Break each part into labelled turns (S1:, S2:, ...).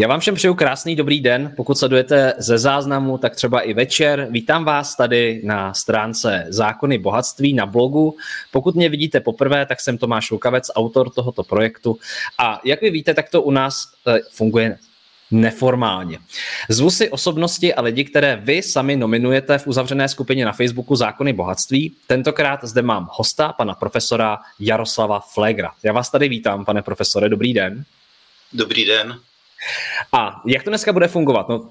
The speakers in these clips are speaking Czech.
S1: Já vám všem přeju krásný dobrý den. Pokud sledujete ze záznamu, tak třeba i večer. Vítám vás tady na stránce Zákony bohatství na blogu. Pokud mě vidíte poprvé, tak jsem Tomáš Lukavec, autor tohoto projektu. A jak vy víte, tak to u nás eh, funguje neformálně. Zvu si osobnosti a lidi, které vy sami nominujete v uzavřené skupině na Facebooku Zákony bohatství. Tentokrát zde mám hosta, pana profesora Jaroslava Flegra. Já vás tady vítám, pane profesore, dobrý den.
S2: Dobrý den.
S1: A jak to dneska bude fungovat? No,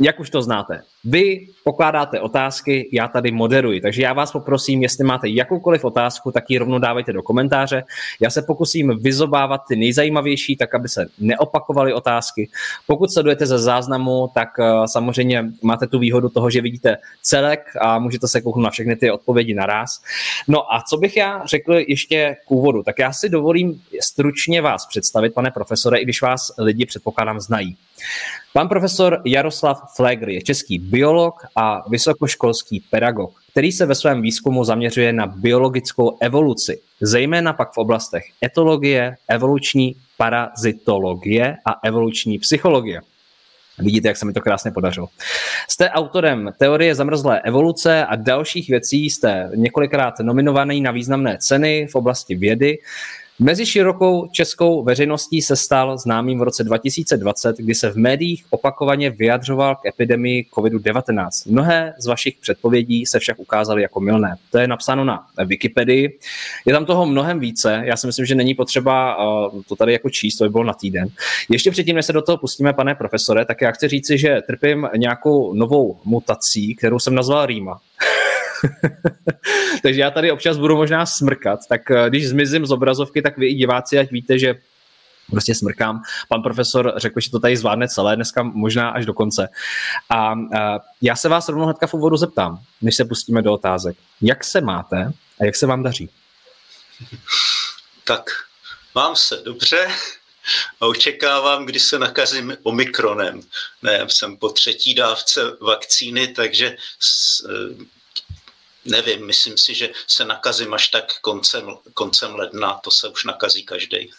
S1: jak už to znáte, vy pokládáte otázky, já tady moderuji, takže já vás poprosím, jestli máte jakoukoliv otázku, tak ji rovnou dávejte do komentáře. Já se pokusím vyzobávat ty nejzajímavější, tak aby se neopakovaly otázky. Pokud sledujete ze záznamu, tak uh, samozřejmě máte tu výhodu toho, že vidíte celek a můžete se kouknout na všechny ty odpovědi naraz. No a co bych já řekl ještě k úvodu, tak já si dovolím stručně vás představit, pane profesore, i když vás lidi předpokládám znají. Pan profesor Jaroslav Flegr je český biolog a vysokoškolský pedagog, který se ve svém výzkumu zaměřuje na biologickou evoluci, zejména pak v oblastech etologie, evoluční parazitologie a evoluční psychologie. Vidíte, jak se mi to krásně podařilo. Jste autorem teorie zamrzlé evoluce a dalších věcí, jste několikrát nominovaný na významné ceny v oblasti vědy. Mezi širokou českou veřejností se stal známým v roce 2020, kdy se v médiích opakovaně vyjadřoval k epidemii COVID-19. Mnohé z vašich předpovědí se však ukázaly jako milné. To je napsáno na Wikipedii. Je tam toho mnohem více. Já si myslím, že není potřeba uh, to tady jako číst, to by bylo na týden. Ještě předtím, než se do toho pustíme, pane profesore, tak já chci říci, že trpím nějakou novou mutací, kterou jsem nazval Rýma. Takže já tady občas budu možná smrkat, tak eh, když zmizím z obrazovky, tak vy i diváci, ať víte, že prostě smrkám. Pan profesor řekl, že to tady zvládne celé, dneska možná až do konce. A, a eh, já se vás rovnou hnedka v úvodu zeptám, než se pustíme do otázek. Jak se máte a jak se vám daří?
S2: Tak, mám se dobře a očekávám, kdy se nakazím omikronem. Ne, jsem po třetí dávce vakcíny, takže eh, nevím, myslím si, že se nakazím až tak koncem, koncem ledna, to se už nakazí každý.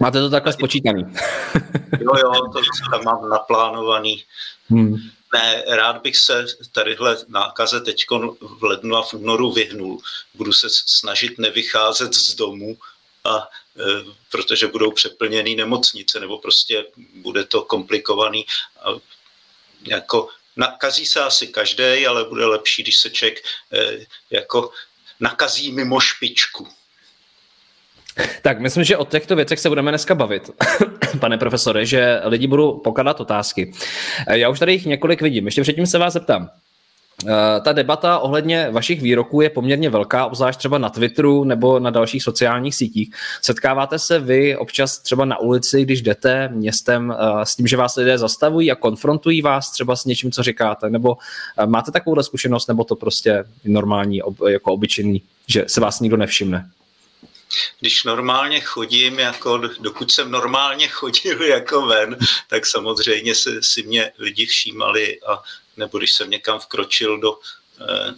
S1: Máte to takhle spočítaný.
S2: jo, jo, to tam mám naplánovaný. Hmm. Ne, rád bych se tadyhle nákaze teď v lednu a v únoru vyhnul. Budu se snažit nevycházet z domu, a, e, protože budou přeplněné nemocnice, nebo prostě bude to komplikovaný. A, jako nakazí se asi každý, ale bude lepší, když se člověk eh, jako nakazí mimo špičku.
S1: Tak myslím, že o těchto věcech se budeme dneska bavit, pane profesore, že lidi budou pokládat otázky. Eh, já už tady jich několik vidím. Ještě předtím se vás zeptám. Eh, ta debata ohledně vašich výroků je poměrně velká, obzvlášť třeba na Twitteru nebo na dalších sociálních sítích. Setkáváte se vy občas třeba na ulici, když jdete městem eh, s tím, že vás lidé zastavují a konfrontují vás třeba s něčím, co říkáte? Nebo eh, máte takovou zkušenost, nebo to prostě normální, jako obyčejný, že se vás nikdo nevšimne?
S2: když normálně chodím, jako dokud jsem normálně chodil jako ven, tak samozřejmě si, si mě lidi všímali a nebo když jsem někam vkročil do, eh,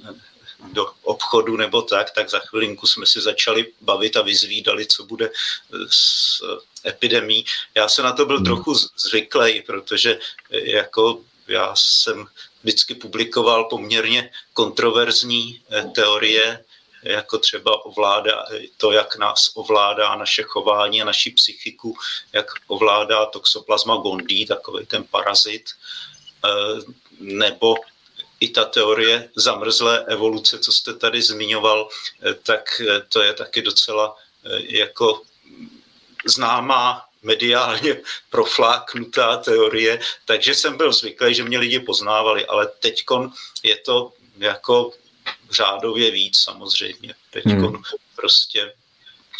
S2: do obchodu nebo tak, tak za chvilinku jsme si začali bavit a vyzvídali, co bude s epidemí. Já se na to byl hmm. trochu zvyklý, protože eh, jako já jsem vždycky publikoval poměrně kontroverzní eh, teorie, jako třeba ovládá to, jak nás ovládá naše chování a naši psychiku, jak ovládá toxoplasma gondii, takový ten parazit, nebo i ta teorie zamrzlé evoluce, co jste tady zmiňoval, eh, tak eh, to je taky docela eh, jako známá mediálně profláknutá teorie, takže jsem byl zvyklý, že mě lidi poznávali, ale teď je to jako řádově víc samozřejmě. Teď hmm. prostě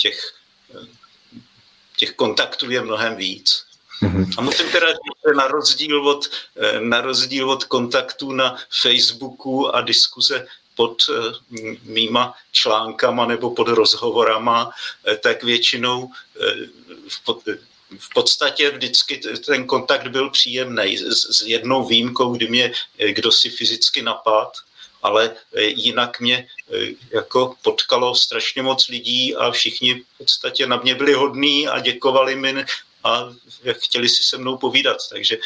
S2: těch, těch kontaktů je mnohem víc. Mm-hmm. A musím teda říct, na rozdíl, od, eh, na rozdíl od kontaktů na Facebooku a diskuze pod mýma článkama nebo pod rozhovorama, tak většinou v podstatě vždycky ten kontakt byl příjemný, s, jednou výjimkou, kdy mě kdo si fyzicky napad, ale jinak mě jako potkalo strašně moc lidí a všichni v podstatě na mě byli hodní a děkovali mi a chtěli si se mnou povídat, takže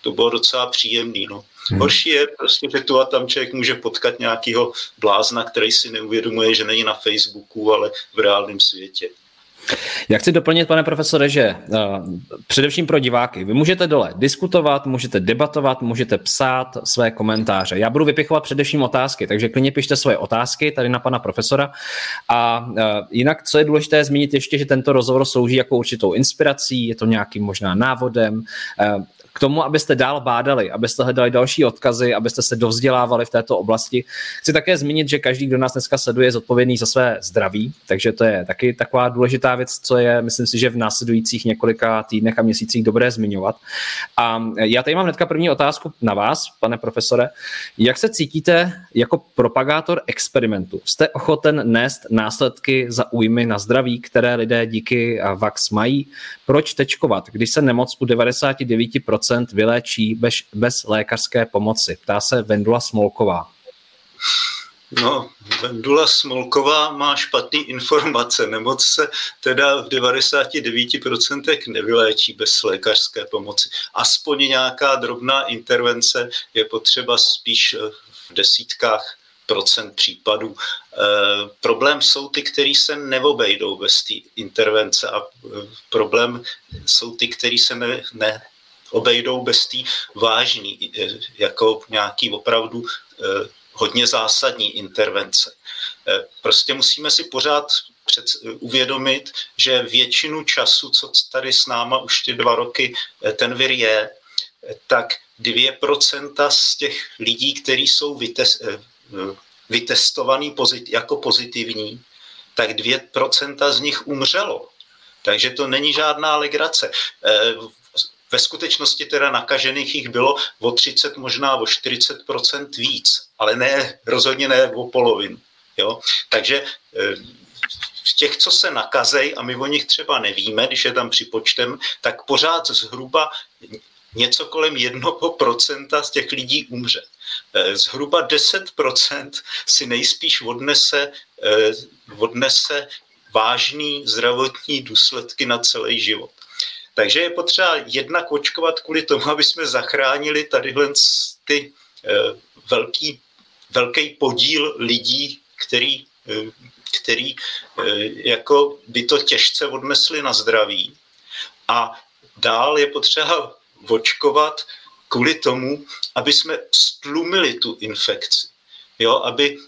S2: to bylo docela příjemný. No. Hmm. Horší je prostě, že tu a tam člověk může potkat nějakého blázna, který si neuvědomuje, že není na Facebooku, ale v reálném světě.
S1: Já chci doplnit, pane profesore, že uh, především pro diváky, vy můžete dole diskutovat, můžete debatovat, můžete psát své komentáře. Já budu vypichovat především otázky, takže klidně pište svoje otázky tady na pana profesora. A uh, jinak, co je důležité zmínit ještě, že tento rozhovor slouží jako určitou inspirací, je to nějakým možná návodem. Uh, k tomu, abyste dál bádali, abyste hledali další odkazy, abyste se dovzdělávali v této oblasti. Chci také zmínit, že každý, kdo nás dneska sleduje, je zodpovědný za své zdraví, takže to je taky taková důležitá věc, co je, myslím si, že v následujících několika týdnech a měsících dobré zmiňovat. A já tady mám hnedka první otázku na vás, pane profesore. Jak se cítíte jako propagátor experimentu? Jste ochoten nést následky za újmy na zdraví, které lidé díky VAX mají? Proč tečkovat, když se nemoc u 99% vyléčí bez, bez lékařské pomoci? Ptá se Vendula Smolková.
S2: No, Vendula Smolková má špatné informace. Nemoc se teda v 99% nevyléčí bez lékařské pomoci. Aspoň nějaká drobná intervence je potřeba spíš v desítkách procent případů. E, problém jsou ty, který se neobejdou bez té intervence a e, problém jsou ty, který se ne, ne, obejdou bez té vážný, eh, jako nějaký opravdu eh, hodně zásadní intervence. Eh, prostě musíme si pořád před, uvědomit, že většinu času, co tady s náma už ty dva roky ten vir je, tak 2% z těch lidí, kteří jsou vytes, vytestovaný pozit, jako pozitivní, tak 2% z nich umřelo. Takže to není žádná legrace. Ve skutečnosti teda nakažených jich bylo o 30, možná o 40% víc, ale ne, rozhodně ne o polovinu. Jo? Takže eh, v těch, co se nakazej, a my o nich třeba nevíme, když je tam připočtem, tak pořád zhruba něco kolem 1% z těch lidí umře. Eh, zhruba 10% si nejspíš odnese, eh, odnese vážný zdravotní důsledky na celý život. Takže je potřeba jednak očkovat kvůli tomu, aby jsme zachránili tadyhle ty uh, velký, velký podíl lidí, který, uh, který uh, jako by to těžce odnesli na zdraví. A dál je potřeba očkovat kvůli tomu, aby jsme stlumili tu infekci. Jo, aby,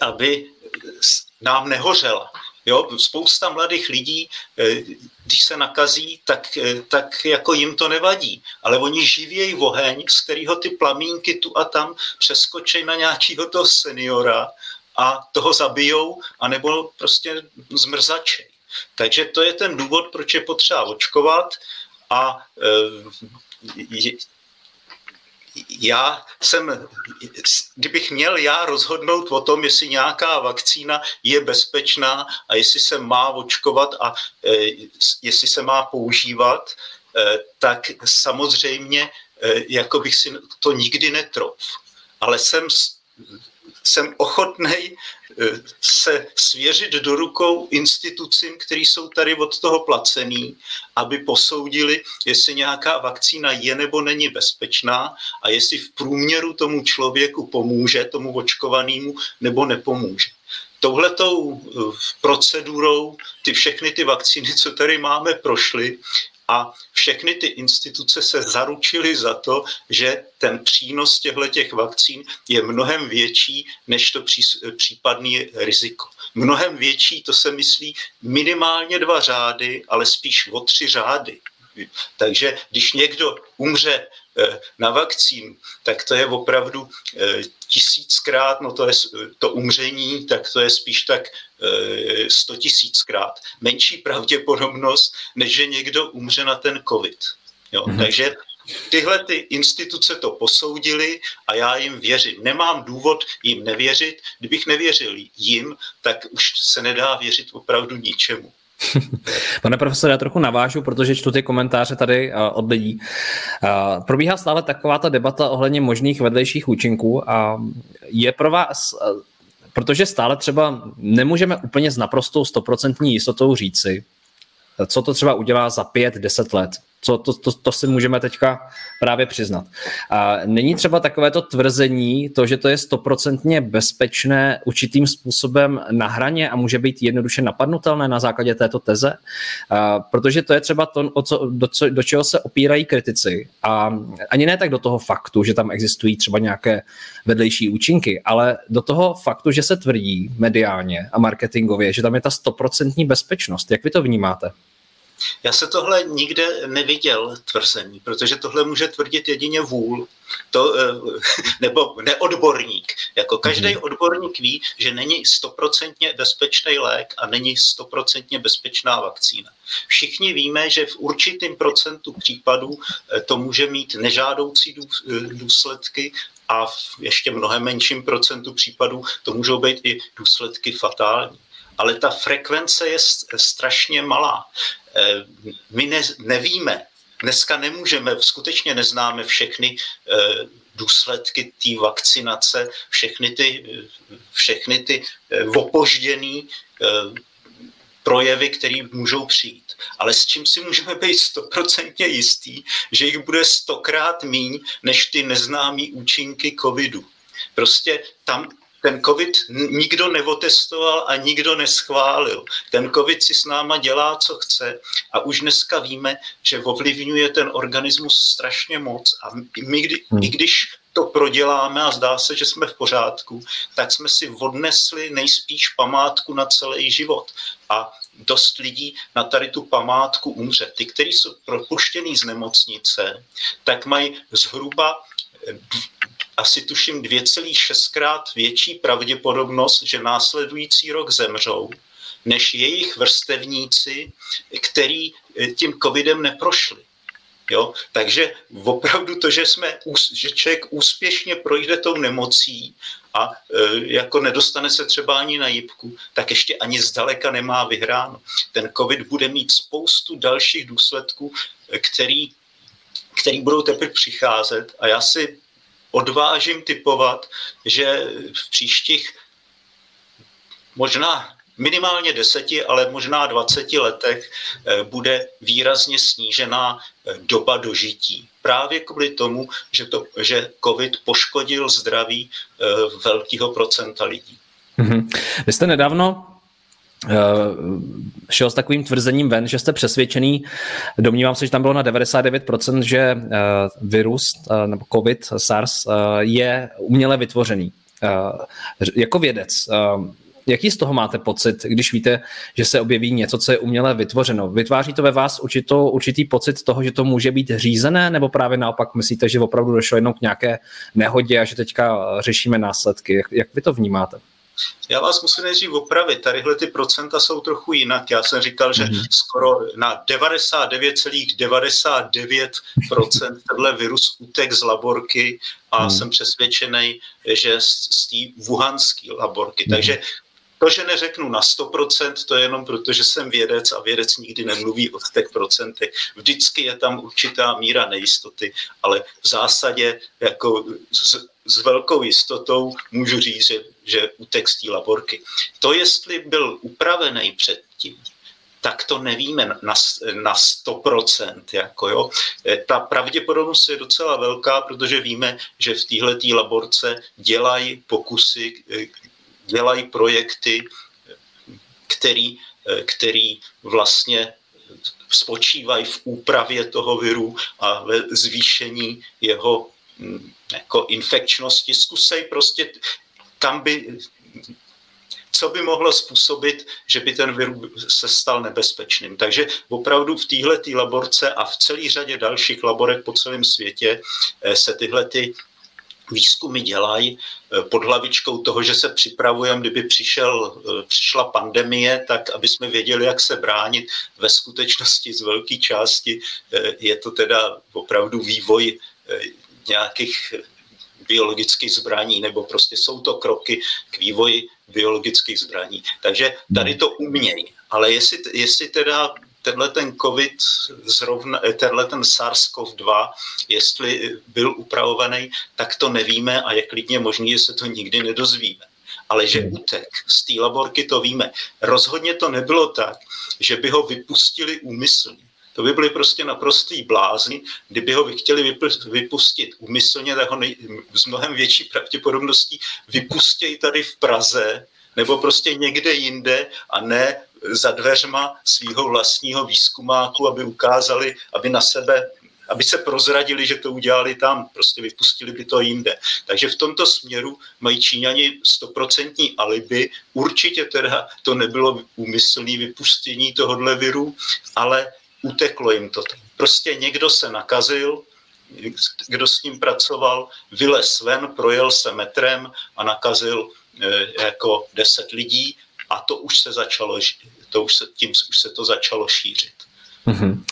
S2: aby nám nehořela. Jo, spousta mladých lidí, eh, když se nakazí, tak, eh, tak jako jim to nevadí, ale oni živějí oheň, z kterého ty plamínky tu a tam přeskočí na nějakého toho seniora a toho zabijou, anebo prostě zmrzačej. Takže to je ten důvod, proč je potřeba očkovat a e, já jsem, kdybych měl já rozhodnout o tom, jestli nějaká vakcína je bezpečná a jestli se má očkovat a e, jestli se má používat, e, tak samozřejmě e, jako bych si to nikdy netrof. Ale jsem, jsem ochotný se svěřit do rukou institucím, které jsou tady od toho placený, aby posoudili, jestli nějaká vakcína je nebo není bezpečná a jestli v průměru tomu člověku pomůže, tomu očkovanému, nebo nepomůže. Touhletou eh, procedurou ty všechny ty vakcíny, co tady máme, prošly a všechny ty instituce se zaručily za to, že ten přínos těchto těch vakcín je mnohem větší než to případné riziko. Mnohem větší, to se myslí minimálně dva řády, ale spíš o tři řády. Takže když někdo umře eh, na vakcín, tak to je opravdu eh, tisíckrát, no to je to umření, tak to je spíš tak eh, sto tisíckrát. Menší pravděpodobnost, než že někdo umře na ten covid. Jo? Mm-hmm. Takže tyhle ty instituce to posoudili a já jim věřím. Nemám důvod jim nevěřit. Kdybych nevěřil jim, tak už se nedá věřit opravdu ničemu.
S1: Pane profesore, já trochu navážu, protože čtu ty komentáře tady uh, od lidí. Uh, probíhá stále taková ta debata ohledně možných vedlejších účinků a je pro vás, uh, protože stále třeba nemůžeme úplně s naprostou stoprocentní jistotou říci, co to třeba udělá za pět, deset let co to, to, to si můžeme teďka právě přiznat. A není třeba takovéto tvrzení, to, že to je stoprocentně bezpečné určitým způsobem na hraně a může být jednoduše napadnutelné na základě této teze, a, protože to je třeba to, o co, do, co, do čeho se opírají kritici. A ani ne tak do toho faktu, že tam existují třeba nějaké vedlejší účinky, ale do toho faktu, že se tvrdí mediálně a marketingově, že tam je ta stoprocentní bezpečnost. Jak vy to vnímáte?
S2: Já se tohle nikde neviděl tvrzení, protože tohle může tvrdit jedině vůl, to, eh, nebo neodborník. Jako každý mhm. odborník ví, že není stoprocentně bezpečný lék a není stoprocentně bezpečná vakcína. Všichni víme, že v určitém procentu případů eh, to může mít nežádoucí eh, důsledky a v ještě mnohem menším procentu případů to můžou být i důsledky fatální ale ta frekvence je strašně malá. Eh, my ne, nevíme, dneska nemůžeme, skutečně neznáme všechny eh, důsledky té vakcinace, všechny ty, všechny ty eh, opožděný projevy, které můžou přijít. Ale s čím si můžeme být stoprocentně jistý, že jich bude stokrát míň než ty neznámé účinky covidu. Prostě tam ten COVID nikdo neotestoval a nikdo neschválil. Ten COVID si s náma dělá, co chce a už dneska víme, že ovlivňuje ten organismus strašně moc a my, kdy, hmm. i když to proděláme a zdá se, že jsme v pořádku, tak jsme si odnesli nejspíš památku na celý život. A dost lidí na tady tu památku umře. Ty, kteří jsou propuštěný z nemocnice, tak mají zhruba asi tuším 2,6 krát větší pravděpodobnost, že následující rok zemřou, než jejich vrstevníci, který eh, tím covidem neprošli. Jo? Takže opravdu to, že, jsme, že člověk úspěšně projde tou nemocí a e, jako nedostane se třeba ani na jibku, tak ještě ani zdaleka nemá vyhráno. Ten covid bude mít spoustu dalších důsledků, který, který budou teprve přicházet a já si odvážím typovat, že v příštích možná minimálně deseti, ale možná 20 letech eh, bude výrazně snížená eh, doba dožití. Právě kvůli tomu, že, to, že COVID poškodil zdraví eh, velkého procenta lidí.
S1: Mm-hmm. Vy jste nedávno šel s takovým tvrzením ven, že jste přesvědčený, domnívám se, že tam bylo na 99%, že eh, virus eh, nebo COVID, SARS je uměle vytvořený. Jako vědec, jaký z toho máte pocit, když víte, že se objeví něco, co je uměle vytvořeno? Vytváří to ve vás určitou, určitý pocit toho, že to může být řízené, nebo právě naopak myslíte, že opravdu došlo jenom k nějaké nehodě a že teďka řešíme následky? Jak, jak vy to vnímáte?
S2: Já vás musím nejdřív opravit, tadyhle ty procenta jsou trochu jinak. Já jsem říkal, že mm-hmm. skoro na 99,99% ,99 tenhle virus utek z laborky a mm. jsem přesvědčený, že z, z té wuhanské laborky. Mm. Takže to, že neřeknu na 100%, to je jenom proto, že jsem vědec a vědec nikdy nemluví o těch procentech. Vždycky je tam určitá míra nejistoty, ale v zásadě jako s, s velkou jistotou můžu říct, že, že u textí laborky. To, jestli byl upravený předtím, tak to nevíme na, na 100%. Jako jo. E, ta pravděpodobnost je docela velká, protože víme, že v téhle laborce dělají pokusy, e, dělají projekty, který, který vlastně spočívají v úpravě toho viru a ve zvýšení jeho mm, jako infekčnosti. Zkusej prostě, tam by, co by mohlo způsobit, že by ten virus se stal nebezpečným. Takže opravdu v téhle laborce a v celé řadě dalších laborek po celém světě eh, se tyhle ty výzkumy dělají eh, pod hlavičkou toho, že se připravujeme, kdyby přišel, eh, přišla pandemie, tak aby jsme věděli, jak se bránit. Ve skutečnosti z velké části eh, je to teda opravdu vývoj nějakých biologických zbraní, nebo prostě jsou to kroky k vývoji biologických zbraní. Takže tady to umějí. Ale jestli, jestli teda tenhle ten COVID, zrovna, eh, tenhle ten SARS-CoV-2, jestli byl upravovaný, tak to nevíme a je klidně možný, že se to nikdy nedozvíme. Ale že utek z té laborky, to víme. Rozhodně to nebylo tak, že by ho vypustili úmyslně. To by byly prostě naprostý blázni. Kdyby ho chtěli vypustit úmyslně, tak ho nej, s mnohem větší pravděpodobností vypustějí tady v Praze nebo prostě někde jinde a ne za dveřma svého vlastního výzkumáku, aby ukázali, aby na sebe aby se prozradili, že to udělali tam, prostě vypustili by to jinde. Takže v tomto směru mají Číňani stoprocentní alibi. Určitě teda to nebylo úmyslné vypustění tohohle viru, ale uteklo jim to. Prostě někdo se nakazil, kdo s ním pracoval, vylez ven, projel se metrem a nakazil e, jako deset lidí a to už se začalo, to už se, tím už se to začalo šířit. Mm-hmm.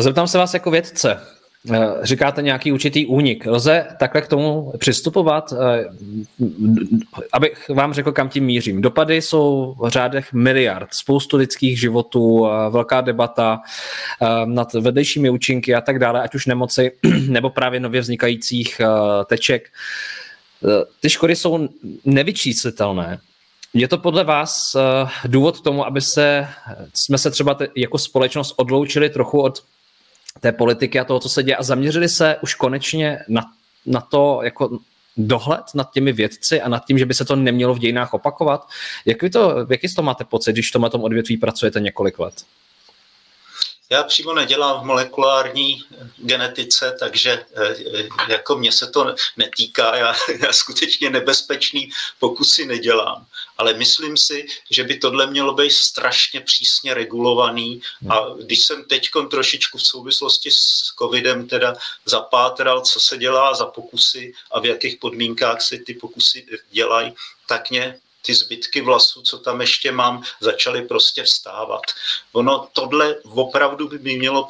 S1: Zeptám se vás jako vědce. Eh, říkáte nějaký určitý únik. Lze takhle k tomu přistupovat? Eh, abych vám řekl, kam tím mířím. Dopady jsou v řádech miliard, spoustu lidských životů, eh, velká debata nad vedlejšími účinky a tak dále, ať už nemoci nebo právě nově vznikajících teček. Ty škody jsou nevyčíslitelné. Je to podle vás důvod k tomu, aby se, jsme se třeba jako společnost odloučili trochu od té politiky a toho, co se děje a zaměřili se už konečně na, na to, jako dohled nad těmi vědci a nad tím, že by se to nemělo v dějinách opakovat. Jaký, to, jaký to máte pocit, když to na tom odvětví pracujete několik let?
S2: Já přímo nedělám v molekulární genetice, takže eh, jako mě se to netýká, já, já skutečně nebezpečný pokusy nedělám. Ale myslím si, že by tohle mělo být strašně přísně regulovaný a když jsem teď trošičku v souvislosti s covidem teda zapátral, co se dělá za pokusy a v jakých podmínkách se ty pokusy dělají, tak mě ty zbytky vlasů, co tam ještě mám, začaly prostě vstávat. Ono tohle opravdu by mělo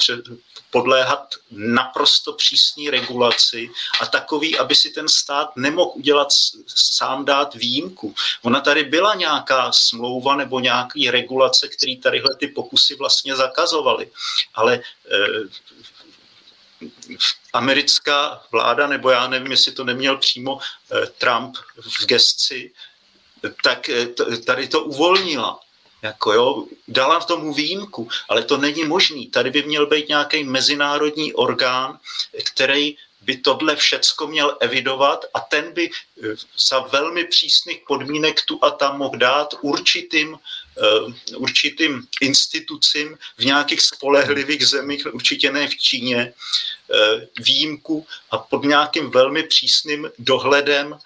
S2: podléhat naprosto přísný regulaci a takový, aby si ten stát nemohl udělat sám dát výjimku. Ona tady byla nějaká smlouva nebo nějaký regulace, který tadyhle ty pokusy vlastně zakazovaly, ale eh, americká vláda, nebo já nevím, jestli to neměl přímo eh, Trump v gesci, tak eh, tady to uvolnila. Jako jo, dala v tomu výjimku, ale to není možný. Tady by měl být nějaký mezinárodní orgán, který by tohle všecko měl evidovat a ten by eh, za velmi přísných podmínek tu a tam mohl dát určitým, uh, určitým institucím v nějakých spolehlivých zemích, určitě ne v Číně, výjimku a pod nějakým velmi přísným dohledem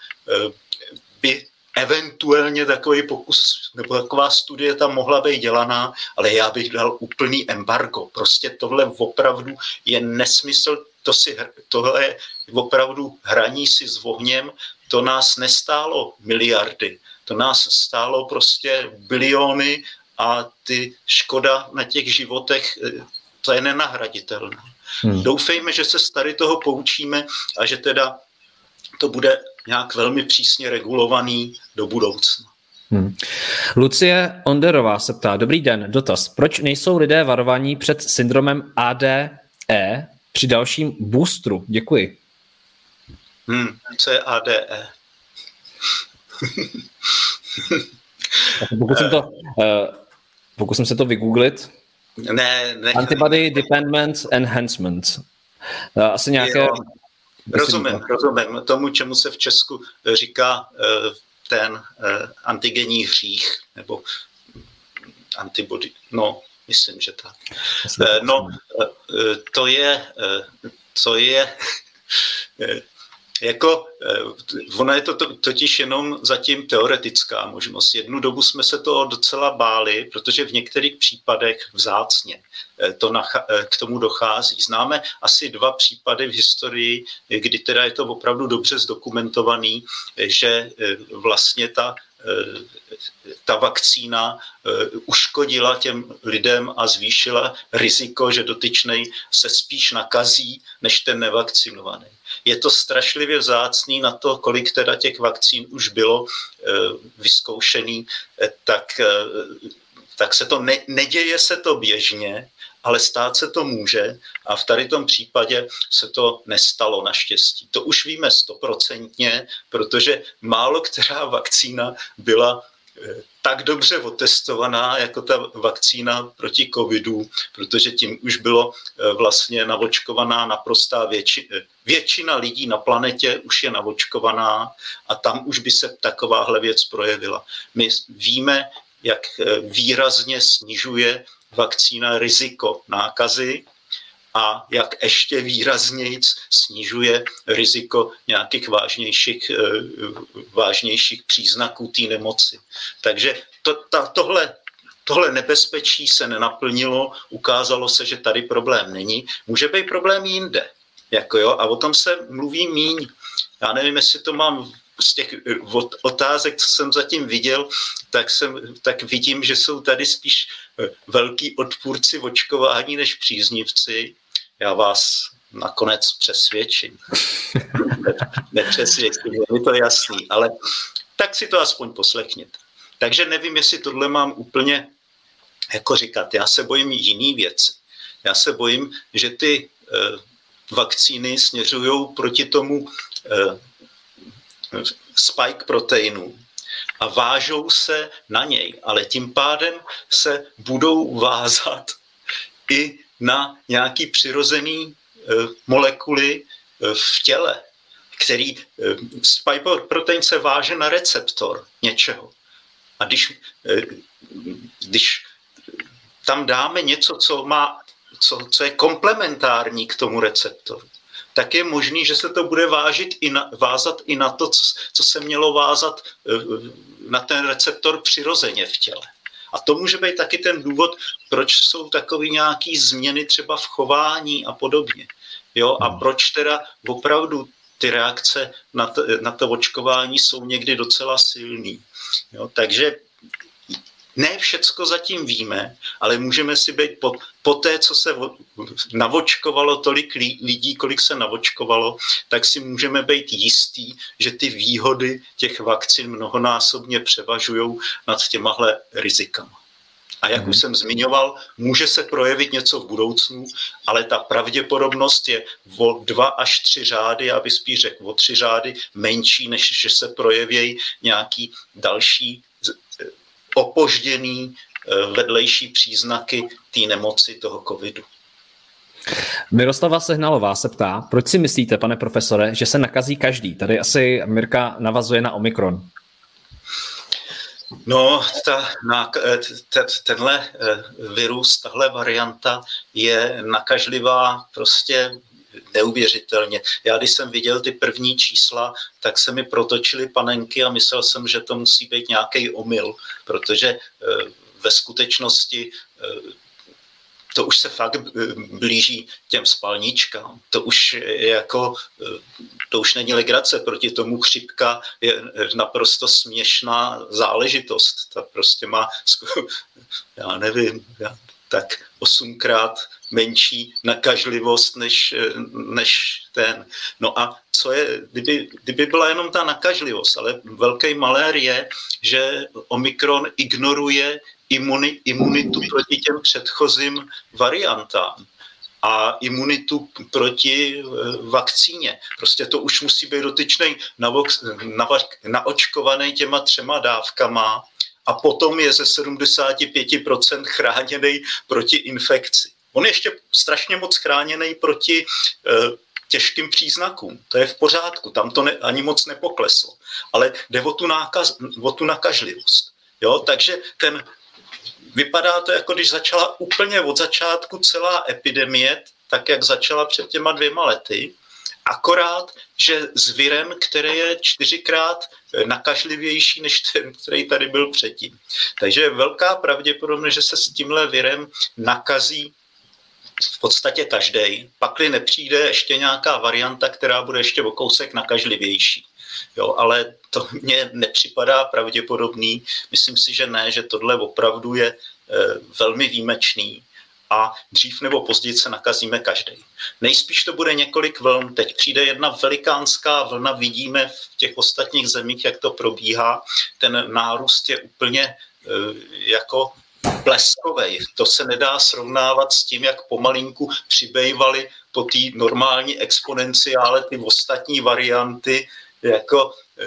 S2: by eventuálně takový pokus nebo taková studie tam mohla být dělaná, ale já bych dal úplný embargo. Prostě tohle opravdu je nesmysl, to si, tohle je opravdu hraní si s ohněm, to nás nestálo miliardy, to nás stálo prostě biliony a ty škoda na těch životech, eh, to je nenahraditelné. Hmm. Doufejme, že se z tady toho poučíme a že teda to bude nějak velmi přísně regulovaný do budoucna. Hmm.
S1: Lucie Onderová se ptá, dobrý den, dotaz. Proč nejsou lidé varovaní před syndromem ADE při dalším boostru? Děkuji.
S2: Hmm, co je ADE?
S1: pokusím, to, uh, pokusím se to vygooglit.
S2: Ne, ne.
S1: Antibody Dependent Enhancement. Uh, asi nějaké... Jo
S2: Rozumím, rozumím. Tomu, čemu se v Česku říká eh, ten eh, antigenní hřích, nebo antibody, no, myslím, že tak. Eh, no, to je, to je jako, eh, ono je to, to totiž jenom zatím teoretická možnost. Jednu dobu jsme se to docela báli, protože v některých případech vzácně eh, to nacha- eh, k tomu dochází. Známe asi dva případy v historii, kdy teda je to opravdu dobře zdokumentovaný, že vlastně ta ta vakcína uškodila těm lidem a zvýšila riziko, že dotyčnej se spíš nakazí, než ten nevakcinovaný. Je to strašlivě vzácný na to, kolik teda těch vakcín už bylo eh, vyzkoušený, eh, tak, eh, tak se to ne, neděje se to běžně, ale stát se to může a v tady tom případě se to nestalo naštěstí. To už víme stoprocentně, protože málo která vakcína byla tak dobře otestovaná jako ta vakcína proti covidu, protože tím už bylo eh, vlastně navočkovaná naprostá většina, většina lidí na planetě už je navočkovaná a tam už by se takováhle věc projevila. My víme, jak eh, výrazně snižuje vakcína riziko nákazy, a jak ještě výrazněji snižuje riziko nějakých vážnějších, eh, vážnějších příznaků té nemoci. Takže to, ta, tohle, tohle nebezpečí se nenaplnilo, ukázalo se, že tady problém není. Může být problém jinde. Jako jo, a o tom se mluví míň. Já nevím, jestli to mám z těch otázek, co jsem zatím viděl, tak, jsem, tak vidím, že jsou tady spíš eh, velký odpůrci očkování než příznivci já vás nakonec přesvědčím. Nepřesvědčím, je mi to jasný, ale tak si to aspoň poslechněte. Takže nevím, jestli tohle mám úplně jako říkat. Já se bojím jiný věc. Já se bojím, že ty e, vakcíny směřují proti tomu e, spike proteinu a vážou se na něj, ale tím pádem se budou vázat i na nějaký přirozený eh, molekuly eh, v těle, který eh, spike protein se váže na receptor něčeho. A když, když tam dáme něco, co, má, co, co je komplementární k tomu receptoru, tak je možný, že se to bude vážit i na, vázat i na to, co, co se mělo vázat na ten receptor přirozeně v těle. A to může být taky ten důvod, proč jsou takové nějaké změny třeba v chování a podobně. Jo, a hmm. proč teda opravdu ty reakce na to, na to očkování jsou někdy docela silný. Jo, takže ne všecko zatím víme, ale můžeme si být po, po té, co se navočkovalo tolik lidí, kolik se navočkovalo, tak si můžeme být jistý, že ty výhody těch vakcin mnohonásobně převažují nad těmahle rizikama. A jak už mhm. jsem zmiňoval, může se projevit něco v budoucnu, ale ta pravděpodobnost je o dva až tři řády, bych spíš řekl o tři řády menší, než že se projeví nějaký další opožděný eh, vedlejší příznaky té nemoci toho covidu.
S1: Miroslava Sehnalová se ptá, proč si myslíte, pane profesore, že se nakazí každý? Tady asi Mirka navazuje na Omikron.
S2: No, ta, na, eh, te, tenhle eh, virus, tahle varianta je nakažlivá prostě neuvěřitelně. Já když jsem viděl ty první čísla, tak se mi protočily panenky a myslel jsem, že to musí být nějaký omyl, protože eh, ve skutečnosti eh, to už se fakt eh, blíží těm spalničkám. To už je jako, to už není legrace, proti tomu chřipka je naprosto směšná záležitost. Ta prostě má, já nevím, tak osmkrát menší nakažlivost než, než ten. No a co je, kdyby, kdyby byla jenom ta nakažlivost, ale velký malér je, že Omikron ignoruje imuni, imunitu proti těm předchozím variantám a imunitu proti eh, vakcíně. Prostě to už musí být dotyčný naočkovaný těma třema dávkama a potom je ze 75% chráněný proti infekci. On je ještě strašně moc chráněný proti uh, těžkým příznakům. To je v pořádku, tam to ne, ani moc nepokleslo. Ale jde o tu, nákaz, o tu nakažlivost. Jo? Takže ten, vypadá to, jako když začala úplně od začátku celá epidemie, tak jak začala před těma dvěma lety, Akorát, že s virem, který je čtyřikrát nakažlivější než ten, který tady byl předtím. Takže je velká pravděpodobnost, že se s tímhle virem nakazí v podstatě každý. Pakli nepřijde ještě nějaká varianta, která bude ještě o kousek nakažlivější. Jo, ale to mně nepřipadá pravděpodobný. Myslím si, že ne, že tohle opravdu je e, velmi výjimečný a dřív nebo později se nakazíme každý. Nejspíš to bude několik vln. Teď přijde jedna velikánská vlna, vidíme v těch ostatních zemích, jak to probíhá. Ten nárůst je úplně e, jako bleskovej. To se nedá srovnávat s tím, jak pomalinku přibývaly po té normální exponenciále ty ostatní varianty, jako eh,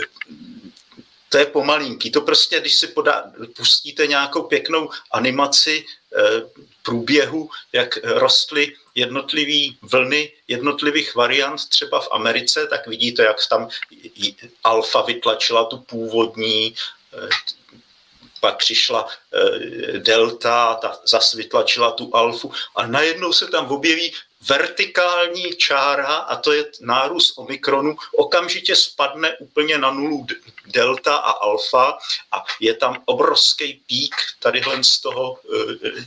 S2: to je pomalinký. To prostě, když si podá, pustíte nějakou pěknou animaci eh, průběhu, jak rostly jednotlivé vlny jednotlivých variant třeba v Americe, tak vidíte, jak tam alfa vytlačila tu původní, eh, pak přišla delta, ta zase vytlačila tu alfu a najednou se tam objeví vertikální čára, a to je nárůst omikronu, okamžitě spadne úplně na nulu delta a alfa a je tam obrovský pík tadyhle z toho, eh,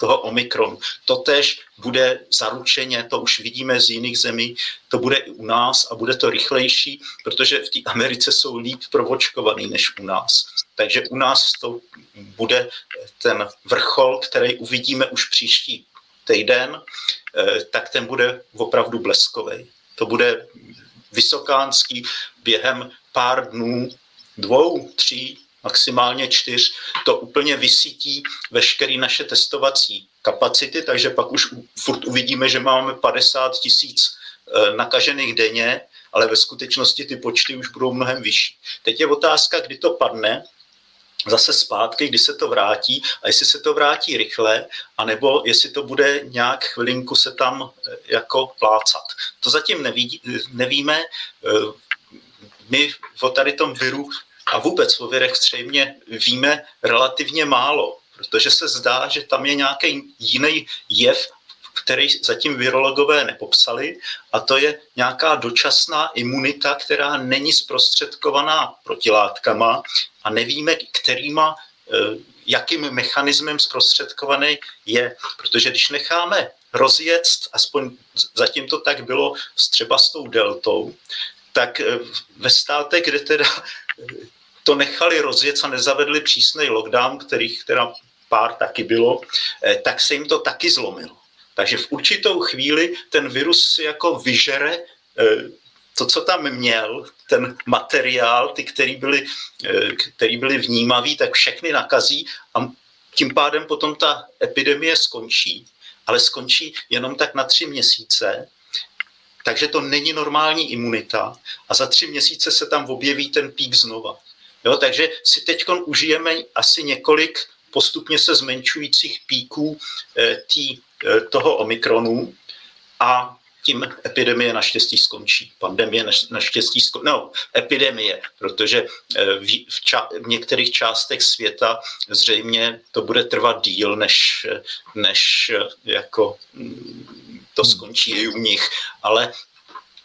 S2: toho omikronu. Totež bude zaručeně, to už vidíme z jiných zemí, to bude i u nás a bude to rychlejší, protože v té Americe jsou líp provočkovaný než u nás. Takže u nás to bude ten vrchol, který uvidíme už příští týden, eh, tak ten bude opravdu bleskový. To bude vysokánský během pár dnů, dvou, tří, maximálně čtyř, to úplně vysítí veškeré naše testovací kapacity, takže pak už furt uvidíme, že máme 50 tisíc eh, nakažených denně, ale ve skutečnosti ty počty už budou mnohem vyšší. Teď je otázka, kdy to padne, zase zpátky, kdy se to vrátí a jestli se to vrátí rychle, anebo jestli to bude nějak chvilinku se tam eh, jako plácat. To zatím neví, nevíme. Eh, my o tady tom viru a vůbec o virech zřejmě víme relativně málo, protože se zdá, že tam je nějaký jiný jev, který zatím virologové nepopsali, a to je nějaká dočasná imunita, která není zprostředkovaná protilátkama a nevíme, kterýma, eh, jakým mechanismem zprostředkovaný je. Protože když necháme rozjet, aspoň zatím to tak bylo třeba s tou deltou, tak eh, ve státech, kde teda eh, to nechali rozjet a nezavedli přísný lockdown, kterých teda pár taky bylo, tak se jim to taky zlomilo. Takže v určitou chvíli ten virus jako vyžere eh, to, co tam měl, ten materiál, ty, který byly, eh, který byly vnímaví, tak všechny nakazí a tím pádem potom ta epidemie skončí, ale skončí jenom tak na tři měsíce, takže to není normální imunita a za tři měsíce se tam objeví ten pík znova. Jo, takže si teď užijeme asi několik postupně se zmenšujících píků tý, eh, toho omikronu a tím epidemie naštěstí skončí. Pandemie naštěstí skončí. No, epidemie, protože eh, v, v, ča, v některých částech světa zřejmě to bude trvat díl, než, než jako mm, to skončí i u nich. Ale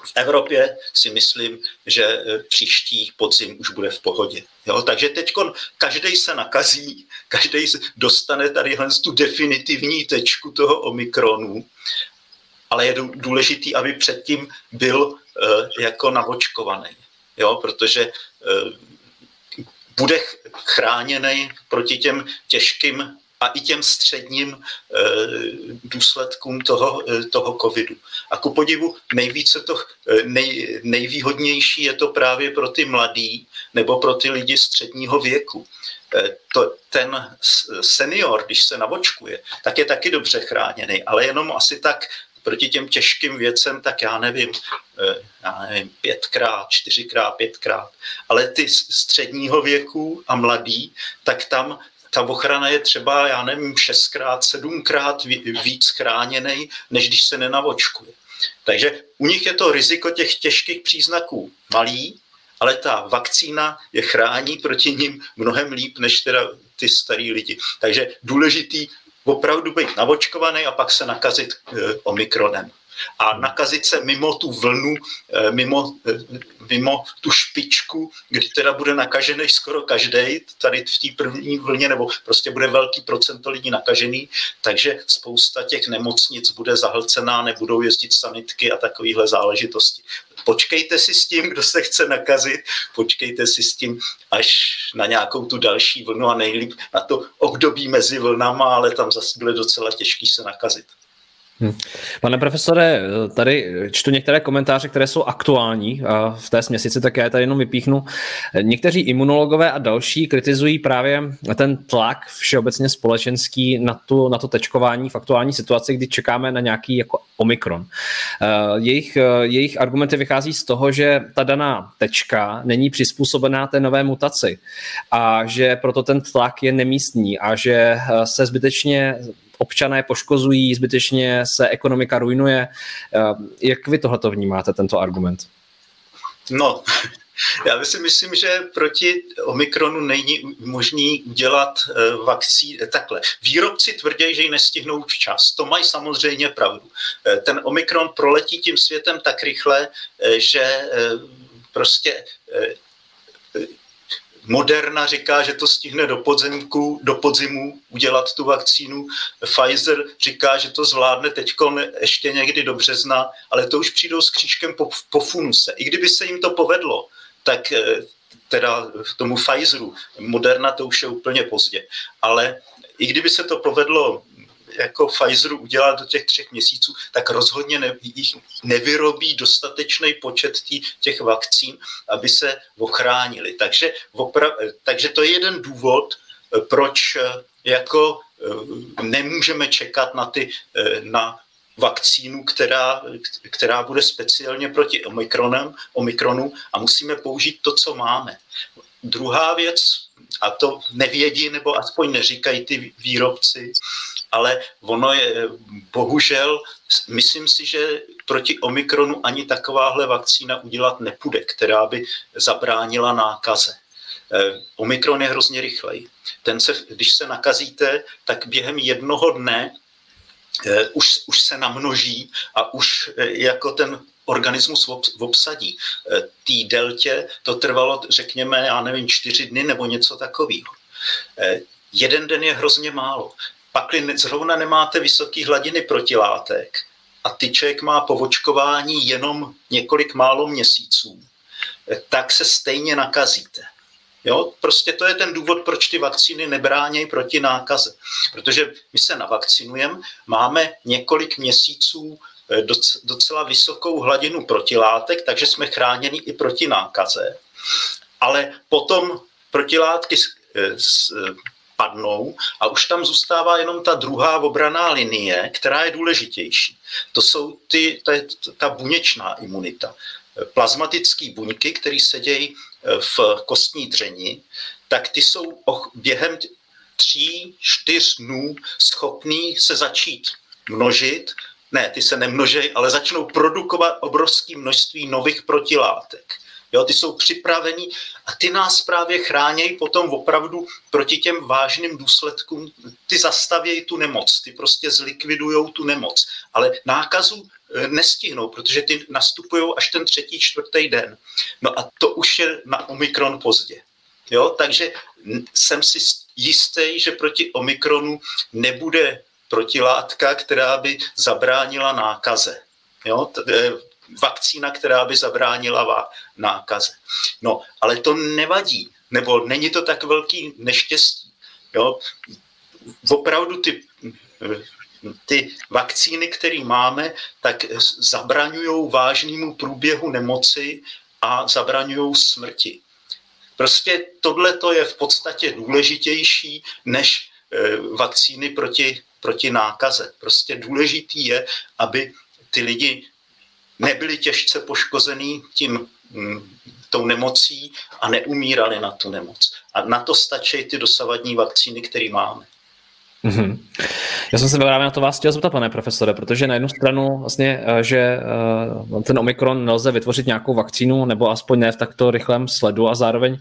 S2: v Evropě si myslím, že e, příští podzim už bude v pohodě. Jo? Takže teď každý se nakazí, každý dostane tady tu definitivní tečku toho omikronu, ale je důležitý, aby předtím byl uh, jako navočkovaný, jo? protože uh, bude chráněný proti těm těžkým a i těm středním e, důsledkům toho, e, toho covidu. A ku podivu nejvíce to, e, nej, nejvýhodnější je to právě pro ty mladý nebo pro ty lidi středního věku. To, ten senior, když se navočkuje, tak je taky dobře chráněný, ale jenom asi tak proti těm těžkým věcem, tak já nevím, já nevím, pětkrát, čtyřikrát, pětkrát. Ale ty středního věku a mladý, tak tam ta ochrana je třeba, já nevím, šestkrát, sedmkrát víc chráněný, než když se nenavočkuje. Takže u nich je to riziko těch těžkých příznaků malý, ale ta vakcína je chrání proti ním mnohem líp než teda ty starý lidi. Takže důležitý opravdu být navočkovaný a pak se nakazit e, omikronem. A nakazit se mimo tu vlnu, eh, mimo, eh, mimo tu špičku, kdy teda bude nakažený skoro každý, tady v té první vlně, nebo prostě bude velký procento lidí nakažený, takže spousta těch nemocnic bude zahlcená, nebudou jezdit sanitky a takovéhle záležitosti. Počkejte si s tím, kdo se chce nakazit, počkejte si s tím až na nějakou tu další vlnu a nejlíp na to období mezi vlnama, ale tam zase bude docela těžký se nakazit.
S1: Hmm. Pane profesore, tady čtu některé komentáře, které jsou aktuální v té směsici, tak já je tady jenom vypíchnu. Někteří imunologové a další kritizují právě ten tlak všeobecně společenský na, tu, na to tečkování v aktuální situaci, kdy čekáme na nějaký jako omikron. Jejich, jejich argumenty vychází z toho, že ta daná tečka není přizpůsobená té nové mutaci a že proto ten tlak je nemístní a že se zbytečně občané poškozují, zbytečně se ekonomika ruinuje. Eh, jak vy tohleto vnímáte, tento argument?
S2: No, já si myslím, že proti Omikronu není možný udělat eh, vakcí takhle. Výrobci tvrdí, že ji nestihnou včas. To mají samozřejmě pravdu. Eh, ten Omikron proletí tím světem tak rychle, že prostě Moderna říká, že to stihne do podzemku, do podzimu udělat tu vakcínu. Pfizer říká, že to zvládne teď ještě někdy do března, ale to už přijdou s křížkem po, po funuse. I kdyby se jim to povedlo, tak eh, teda tomu Pfizeru, Moderna to už je úplně pozdě. Ale i kdyby se to povedlo jako Pfizeru udělat do těch třech měsíců, tak rozhodně ne, jich nevyrobí dostatečný počet tý, těch vakcín, aby se ochránili. Takže, opra, takže to je jeden důvod, proč eh, jako eh, nemůžeme čekat na, ty, eh, na vakcínu, která, která bude speciálně proti omikronem, omikronu a musíme použít to, co máme. Druhá věc, a to nevědí nebo aspoň neříkají ty výrobci, ale ono je bohužel, myslím si, že proti Omikronu ani takováhle vakcína udělat nepůjde, která by zabránila nákaze. Eh, Omikron je hrozně rychlej. Ten se, když se nakazíte, tak během jednoho dne eh, už, už se namnoží a už eh, jako ten organismus obsadí. Tý deltě to trvalo, řekněme, já nevím, čtyři dny nebo něco takového. Jeden den je hrozně málo pakli zrovna nemáte vysoké hladiny protilátek a tyček má povočkování jenom několik málo měsíců, tak se stejně nakazíte. Jo? Prostě to je ten důvod, proč ty vakcíny nebránějí proti nákaze. Protože my se navakcinujeme, máme několik měsíců eh, docela vysokou hladinu protilátek, takže jsme chráněni i proti nákaze. Ale potom protilátky eh, padnou a už tam zůstává jenom ta druhá obraná linie, která je důležitější. To jsou ty, ta, ta buněčná imunita. Plazmatické buňky, které sedějí eh, v kostní dřeni, tak ty jsou během tří, čtyř dnů schopný se začít množit. Ne, ty se nemnožejí, ale začnou produkovat obrovské množství nových protilátek. Jo, ty jsou připravení a ty nás právě chránějí potom opravdu proti těm vážným důsledkům. Ty zastavějí tu nemoc, ty prostě zlikvidují tu nemoc, ale nákazu eh, nestihnou, protože ty nastupují až ten třetí, čtvrtý den. No a to už je na Omikron pozdě. Jo, takže jsem si jistý, že proti Omikronu nebude protilátka, která by zabránila nákaze. Jo, eh, vakcína, která by zabránila nákaze. No, ale to nevadí, nebo není to tak velký neštěstí. Jo? Opravdu ty, ty vakcíny, které máme, tak zabraňují vážnému průběhu nemoci a zabraňují smrti. Prostě tohle je v podstatě důležitější než e, vakcíny proti, proti nákaze. Prostě důležitý je, aby ty lidi nebyli těžce poškozený tím, mm, tou nemocí a neumírali na tu nemoc. A na to stačí ty dosavadní vakcíny, které máme.
S1: Mm-hmm. Já jsem se právě na to vás chtěl zeptat, pane profesore, protože na jednu stranu vlastně, eh, že eh, ten Omikron nelze vytvořit nějakou vakcínu, nebo aspoň ne v takto rychlém sledu a zároveň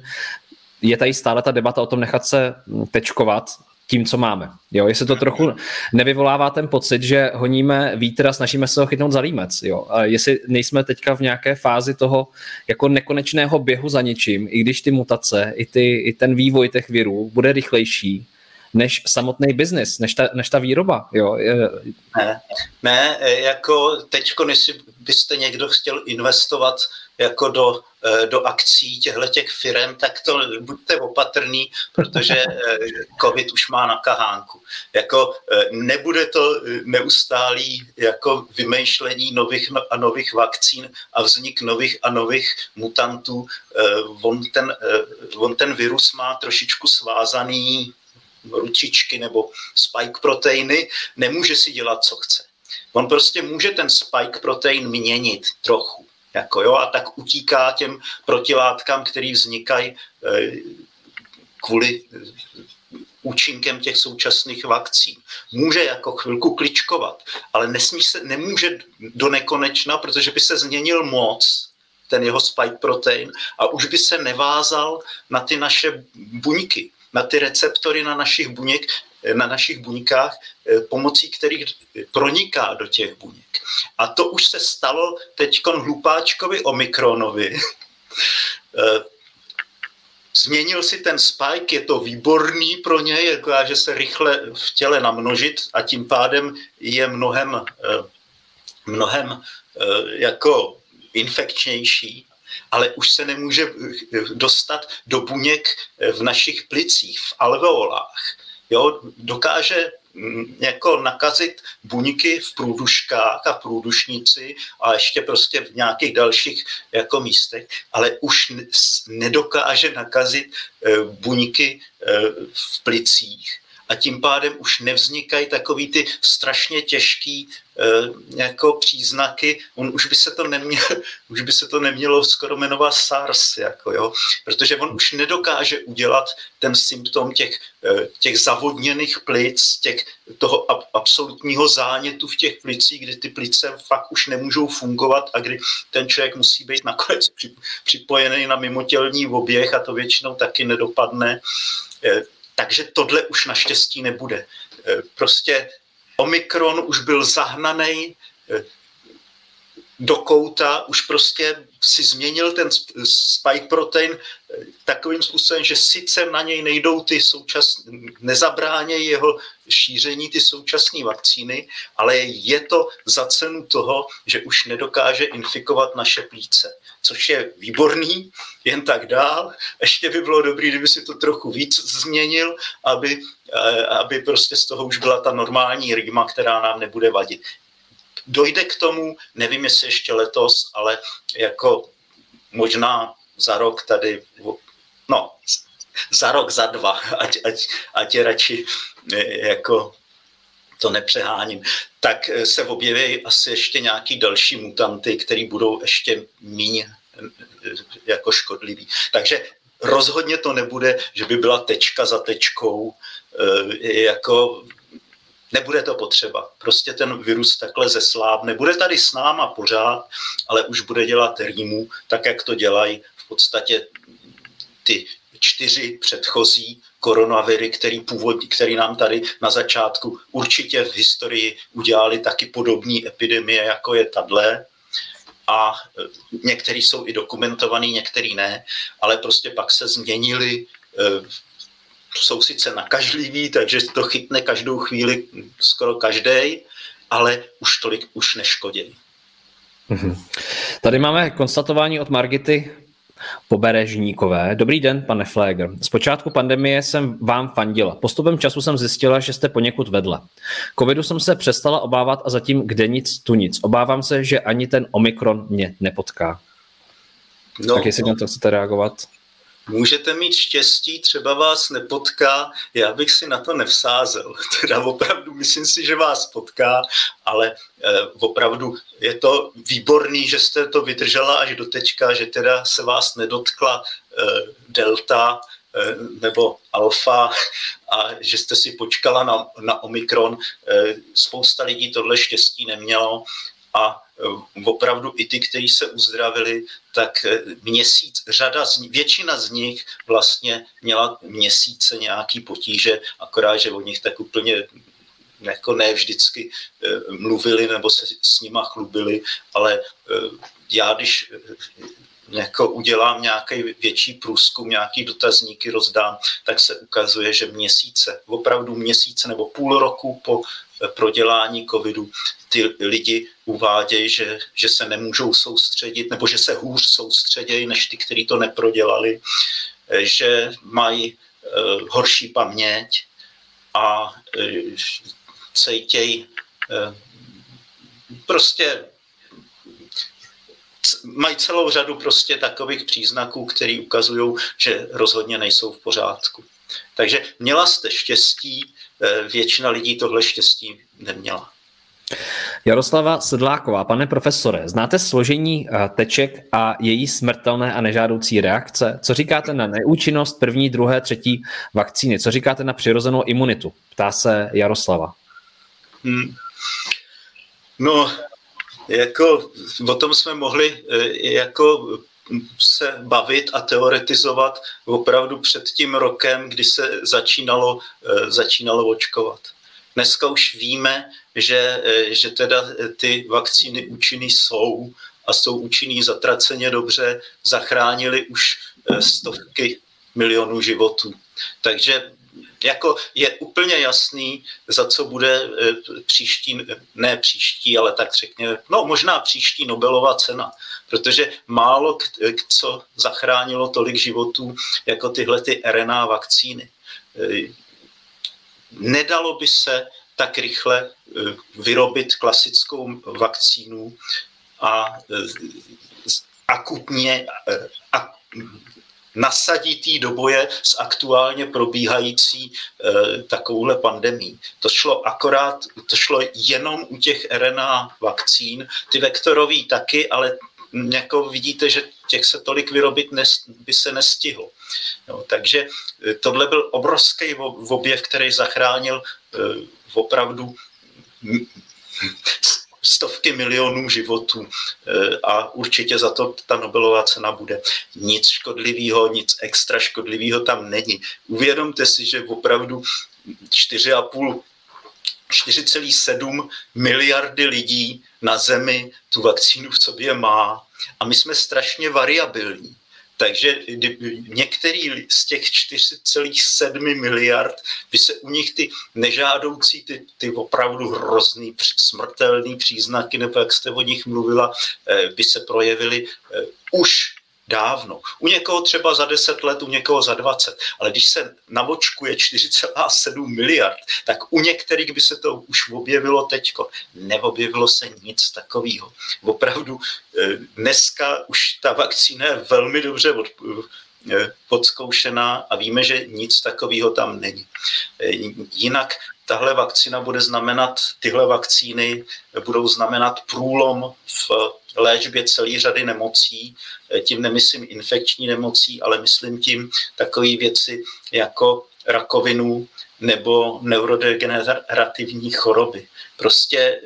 S1: je tady stále ta debata o tom nechat se tečkovat tím, co máme. Jo, jestli to trochu nevyvolává ten pocit, že honíme vítr a snažíme se ho chytnout za límec. Jo. A jestli nejsme teďka v nějaké fázi toho jako nekonečného běhu za ničím, i když ty mutace, i, ty, i ten vývoj těch virů bude rychlejší, než samotný biznis, než ta, než ta výroba. Jo.
S2: Ne, ne, jako teďko, jestli byste někdo chtěl investovat jako do, eh, do akcí těchto těch firm, tak to buďte opatrný, protože eh, covid už má na kahánku. Jako eh, nebude to neustálý jako vymýšlení nových no, a nových vakcín a vznik nových a nových mutantů. On ten, on ten virus má trošičku svázaný ručičky nebo spike proteiny, nemůže si dělat, co chce. On prostě může ten spike protein měnit trochu. Jako jo, a tak utíká těm protilátkám, které vznikají eh, kvůli eh, účinkem těch současných vakcín. Může jako chvilku kličkovat, ale nesmí se, nemůže do nekonečna, protože by se změnil moc, ten jeho spike protein, a už by se nevázal na ty naše buňky, na ty receptory na našich buněk, na našich buňkách, eh, pomocí kterých proniká do těch buněk. A to už se stalo teď hlupáčkovi Omikronovi. Eh, změnil si ten spike, je to výborný pro něj, jako že se rychle v těle namnožit a tím pádem je mnohem, eh, mnohem jako infekčnější, ale už se nemůže dostat do buněk v našich plicích, v alveolách. Jo, dokáže mm, jako nakazit buňky v průduškách a průdušnici a ještě prostě v nějakých dalších jako místech, ale už nedokáže nakazit eh, buňky eh, v plicích a tím pádem už nevznikají takový ty strašně těžký e, jako příznaky. On už by se to nemělo, už by se to nemělo skoro jmenovat SARS, jako jo, protože on už nedokáže udělat ten symptom těch, e, těch zavodněných plic, těch, toho ab, absolutního zánětu v těch plicích, kdy ty plice fakt už nemůžou fungovat a kdy ten člověk musí být nakonec připojený na mimotělní oběh a to většinou taky nedopadne. Takže tohle už naštěstí nebude. E, prostě Omikron už byl zahnaný e, do kouta, už prostě si změnil ten spike protein e, takovým způsobem, že sice na něj nejdou ty současné, nezabránějí jeho šíření ty současné vakcíny, ale je to za cenu toho, že už nedokáže infikovat naše plíce což je výborný, jen tak dál. Ještě by bylo dobré, kdyby si to trochu víc změnil, aby, eh, aby prostě z toho už byla ta normální rýma, která nám nebude vadit. Dojde k tomu, nevím, jestli ještě letos, ale jako možná za rok tady, no, za rok, za dva, ať, ať, ať je radši eh, jako to nepřeháním, tak eh, se objeví asi ještě nějaký další mutanty, které budou ještě méně eh, jako škodlivý. Takže rozhodně to nebude, že by byla tečka za tečkou, eh, jako nebude to potřeba. Prostě ten virus takhle zeslábne. Bude tady s náma pořád, ale už bude dělat rýmu, tak jak to dělají v podstatě ty čtyři předchozí koronaviry, který, původ, který nám tady na začátku určitě v historii udělali taky podobné epidemie, jako je tadle. A e, některý jsou i dokumentovaný, některý ne, ale prostě pak se změnili, e, jsou sice nakažliví, takže to chytne každou chvíli skoro každý, ale už tolik už neškodí.
S1: Mhm. Tady máme konstatování od Margity Poberežníkové. Dobrý den, pane Fléger. Z počátku pandemie jsem vám fandila. Postupem času jsem zjistila, že jste poněkud vedle. Covidu jsem se přestala obávat a zatím kde nic, tu nic. Obávám se, že ani ten Omikron mě nepotká. No, tak jestli no. na to chcete reagovat?
S2: Můžete mít štěstí, třeba vás nepotká, já bych si na to nevsázel. Teda opravdu myslím si, že vás potká, ale eh, opravdu je to výborný, že jste to vydržela až do teďka, že teda se vás nedotkla eh, delta, eh, nebo alfa a že jste si počkala na, na Omikron. Spousta lidí tohle štěstí nemělo a opravdu i ty, kteří se uzdravili, tak měsíc, řada z, většina z nich vlastně měla měsíce nějaký potíže, akorát, že o nich tak úplně jako ne vždycky mluvili nebo se s nima chlubili, ale já když jako udělám nějaký větší průzkum, nějaký dotazníky rozdám, tak se ukazuje, že měsíce, opravdu měsíce nebo půl roku po eh, prodělání covidu ty lidi uvádějí, že, že se nemůžou soustředit nebo že se hůř soustředějí než ty, kteří to neprodělali, eh, že mají uh, horší paměť a uh, cejtěj uh, prostě mají celou řadu prostě takových příznaků, které ukazují, že rozhodně nejsou v pořádku. Takže měla jste štěstí, eh, většina lidí tohle štěstí neměla.
S1: Jaroslava Sedláková, pane profesore, znáte složení eh, teček a její smrtelné a nežádoucí reakce? Co říkáte na neúčinnost první, druhé, třetí vakcíny? Co říkáte na přirozenou imunitu? Ptá se Jaroslava. Hmm.
S2: No, jako o tom jsme mohli eh, jako se bavit a teoretizovat opravdu před tím rokem, kdy se začínalo, eh, začínalo očkovat. Dneska už víme, že, eh, že teda ty vakcíny účinný jsou a jsou účinný zatraceně dobře, zachránili už stovky milionů životů. Takže jako je úplně jasný, za co bude eh, příští, ne příští, ale tak řekněme, no možná příští Nobelova cena, protože málo co zachránilo tolik životů jako tyhle ty RNA vakcíny. Eh, nedalo by se tak rychle eh, vyrobit klasickou vakcínu a akutně, nasaditý do boje s aktuálně probíhající e, takovouhle pandemí. To šlo akorát, to šlo jenom u těch RNA vakcín, ty vektorové taky, ale jako vidíte, že těch se tolik vyrobit nes, by se nestihlo. No, takže eh, tohle byl obrovský objev, který zachránil e, opravdu stovky milionů životů eh, a určitě za to ta Nobelová cena bude. Nic škodlivého, nic extra škodlivého tam není. Uvědomte si, že opravdu 4,5 4,7 miliardy lidí na Zemi tu vakcínu v sobě má a my jsme strašně variabilní. Takže některý z těch 4,7 miliard by se u nich ty nežádoucí, ty, ty opravdu hrozný, smrtelný příznaky, nebo jak jste o nich mluvila, eh, by se projevily eh, už dávno. U někoho třeba za 10 let, u někoho za 20. Ale když se navočkuje 4,7 miliard, tak u některých by se to už objevilo teďko. Neobjevilo se nic takového. Opravdu eh, dneska už ta vakcína je velmi dobře od, eh, podzkoušená a víme, že nic takového tam není. Eh, jinak tahle vakcína bude znamenat, tyhle vakcíny budou znamenat průlom v léčbě celé řady nemocí. Tím nemyslím infekční nemocí, ale myslím tím takové věci jako rakovinu nebo neurodegenerativní choroby. Prostě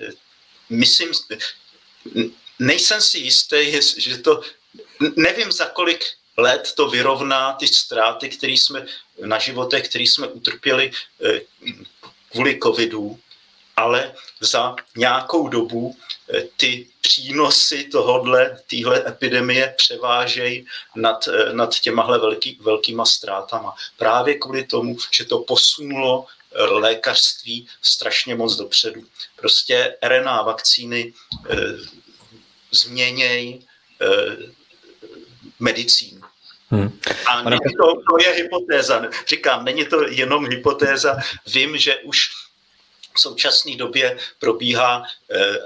S2: myslím, nejsem si jistý, že to, nevím za kolik let to vyrovná ty ztráty, které jsme na životech, které jsme utrpěli eh, kvůli covidu, ale za nějakou dobu eh, ty přínosy tohodle, téhle epidemie převážejí nad, eh, nad těmahle velký, velkýma ztrátama. Právě kvůli tomu, že to posunulo eh, lékařství strašně moc dopředu. Prostě RNA vakcíny e, změnějí e, medicínu. Hmm. A Pane... to, to je hypotéza. Říkám, není to jenom hypotéza. Vím, že už v současné době probíhá eh,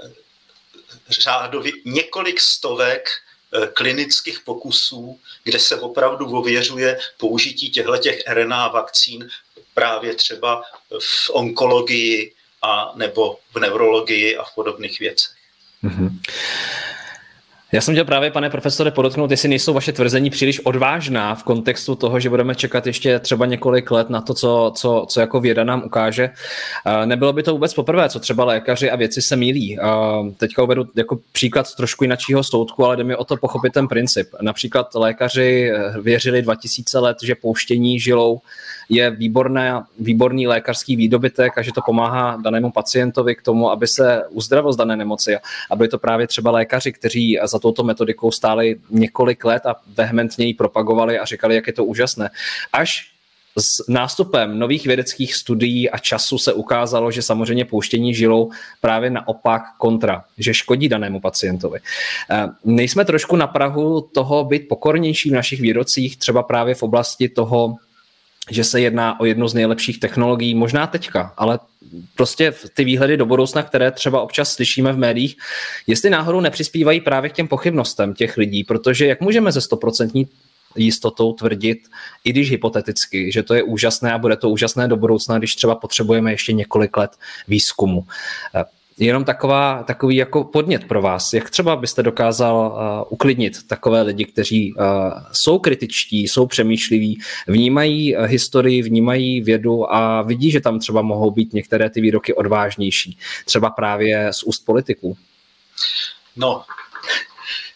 S2: řádově několik stovek eh, klinických pokusů, kde se opravdu ověřuje použití těchto RNA vakcín právě třeba v onkologii a nebo v neurologii a v podobných věcech. Mm-hmm.
S1: Já jsem chtěl právě, pane profesore, podotknout, jestli nejsou vaše tvrzení příliš odvážná v kontextu toho, že budeme čekat ještě třeba několik let na to, co, co, co jako věda nám ukáže. Nebylo by to vůbec poprvé, co třeba lékaři a věci se mílí. Teďka uvedu jako příklad trošku jiného soudku, ale jde mi o to pochopit ten princip. Například lékaři věřili 2000 let, že pouštění žilou je výborné, výborný lékařský výdobytek a že to pomáhá danému pacientovi k tomu, aby se uzdravil z dané nemoci. A byli to právě třeba lékaři, kteří za touto metodikou stáli několik let a vehementně ji propagovali a říkali, jak je to úžasné. Až s nástupem nových vědeckých studií a času se ukázalo, že samozřejmě pouštění žilou právě naopak kontra, že škodí danému pacientovi. Eh, nejsme trošku na Prahu toho být pokornější v našich výrocích, třeba právě v oblasti toho že se jedná o jednu z nejlepších technologií, možná teďka, ale prostě ty výhledy do budoucna, které třeba občas slyšíme v médiích, jestli náhodou nepřispívají právě k těm pochybnostem těch lidí, protože jak můžeme ze stoprocentní jistotou tvrdit, i když hypoteticky, že to je úžasné a bude to úžasné do budoucna, když třeba potřebujeme ještě několik let výzkumu jenom taková, takový jako podnět pro vás. Jak třeba byste dokázal uh, uklidnit takové lidi, kteří uh, jsou kritičtí, jsou přemýšliví, vnímají uh, historii, vnímají vědu a vidí, že tam třeba mohou být některé ty výroky odvážnější, třeba právě z úst politiků?
S2: No,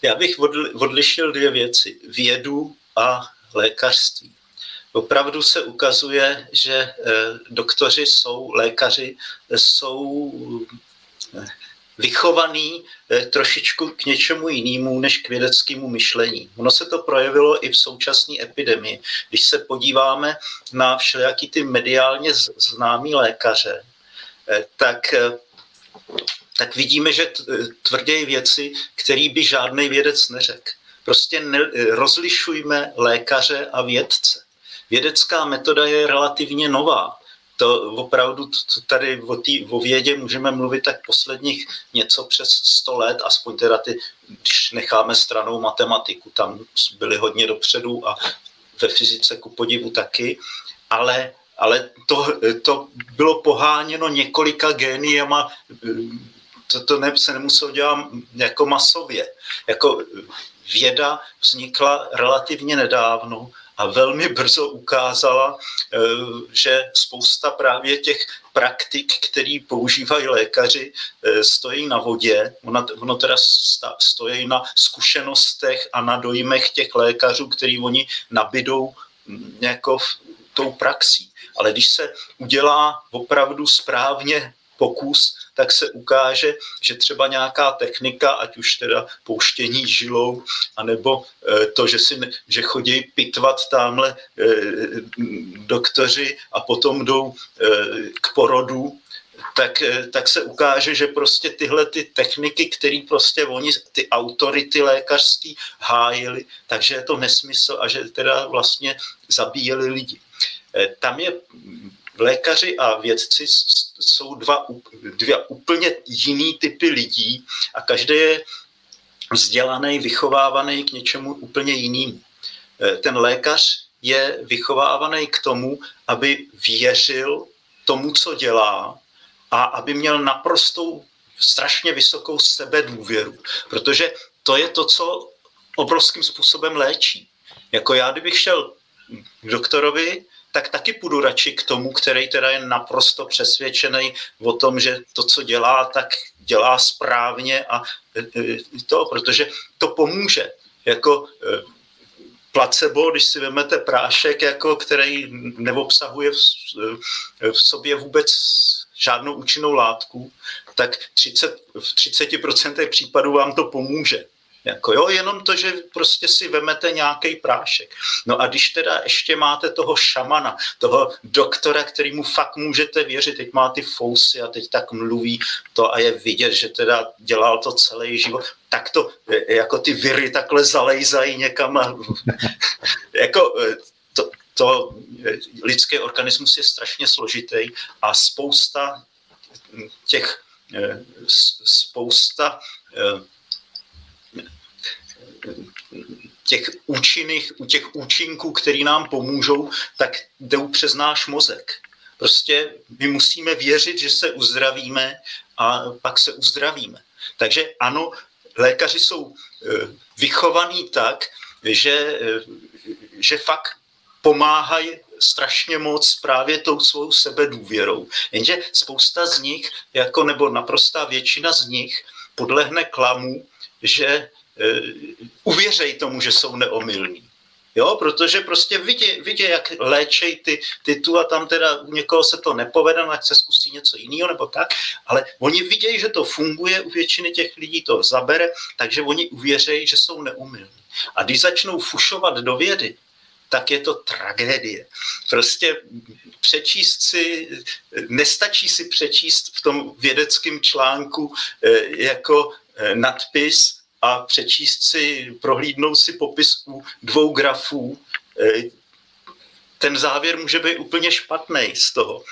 S2: já bych odlišil dvě věci. Vědu a lékařství. Opravdu se ukazuje, že doktoři jsou, lékaři jsou vychovaný eh, trošičku k něčemu jinému než k vědeckému myšlení. Ono se to projevilo i v současné epidemii. Když se podíváme na všelijaký ty mediálně známý lékaře, eh, tak eh, tak vidíme, že tvrdějí věci, které by žádný vědec neřekl. Prostě ne, rozlišujme lékaře a vědce. Vědecká metoda je relativně nová to opravdu to tady o, tý, o vědě můžeme mluvit tak posledních něco přes 100 let, aspoň teda ty, když necháme stranou matematiku, tam byli hodně dopředu a ve fyzice ku podivu taky, ale, ale to, to bylo poháněno několika géniema, to, to ne, se nemuselo dělat jako masově. Jako věda vznikla relativně nedávno a velmi brzo ukázala, eh, že spousta právě těch praktik, který používají lékaři, eh, stojí na vodě. Ono, ono teda stojí na zkušenostech a na dojmech těch lékařů, který oni nabidou mm, jako tou praxí. Ale když se udělá opravdu správně pokus, tak se ukáže, že třeba nějaká technika, ať už teda pouštění žilou, anebo eh, to, že, si, že chodí pitvat tamhle eh, doktoři a potom jdou eh, k porodu, tak, tak se ukáže, že prostě tyhle ty techniky, které prostě oni, ty autority lékařský hájili, takže je to nesmysl a že teda vlastně zabíjeli lidi. Tam je lékaři a vědci jsou dva, dvě úplně jiný typy lidí a každý je vzdělaný, vychovávaný k něčemu úplně jinému. E, ten lékař je vychovávaný k tomu, aby věřil tomu, co dělá a aby měl naprostou strašně vysokou sebedůvěru, protože to je to, co obrovským způsobem léčí. Jako já, kdybych šel k doktorovi tak taky půjdu radši k tomu, který teda je naprosto přesvědčený o tom, že to, co dělá, tak dělá správně a e, e, to, protože to pomůže. Jako e, placebo, když si vezmete prášek, jako, který neobsahuje v, v sobě vůbec žádnou účinnou látku, tak 30, v 30% případů vám to pomůže. Jako jo, jenom to, že prostě si vemete nějaký prášek. No a když teda ještě máte toho šamana, toho doktora, kterýmu fakt můžete věřit, teď má ty fousy a teď tak mluví to a je vidět, že teda dělal to celý život, tak to jako ty viry takhle zalejzají někam a, jako to, to lidský organismus je strašně složitý a spousta těch spousta těch účinných, těch účinků, který nám pomůžou, tak jdou přes náš mozek. Prostě my musíme věřit, že se uzdravíme a pak se uzdravíme. Takže ano, lékaři jsou vychovaní tak, že, že fakt pomáhají strašně moc právě tou svou sebedůvěrou. Jenže spousta z nich, jako nebo naprostá většina z nich, podlehne klamu, že e, uvěřej tomu, že jsou neomylní. Jo, protože prostě vidí, vidí jak léčej ty, ty tu a tam teda u někoho se to nepovede, ať se zkusí něco jiného nebo tak, ale oni vidějí, že to funguje, u většiny těch lidí to zabere, takže oni uvěřejí, že jsou neumilní. A když začnou fušovat do vědy, tak je to tragédie. Prostě přečíst si, nestačí si přečíst v tom vědeckém článku eh, jako eh, nadpis a přečíst si, prohlídnout si popis u dvou grafů, eh, ten závěr může být úplně špatný z toho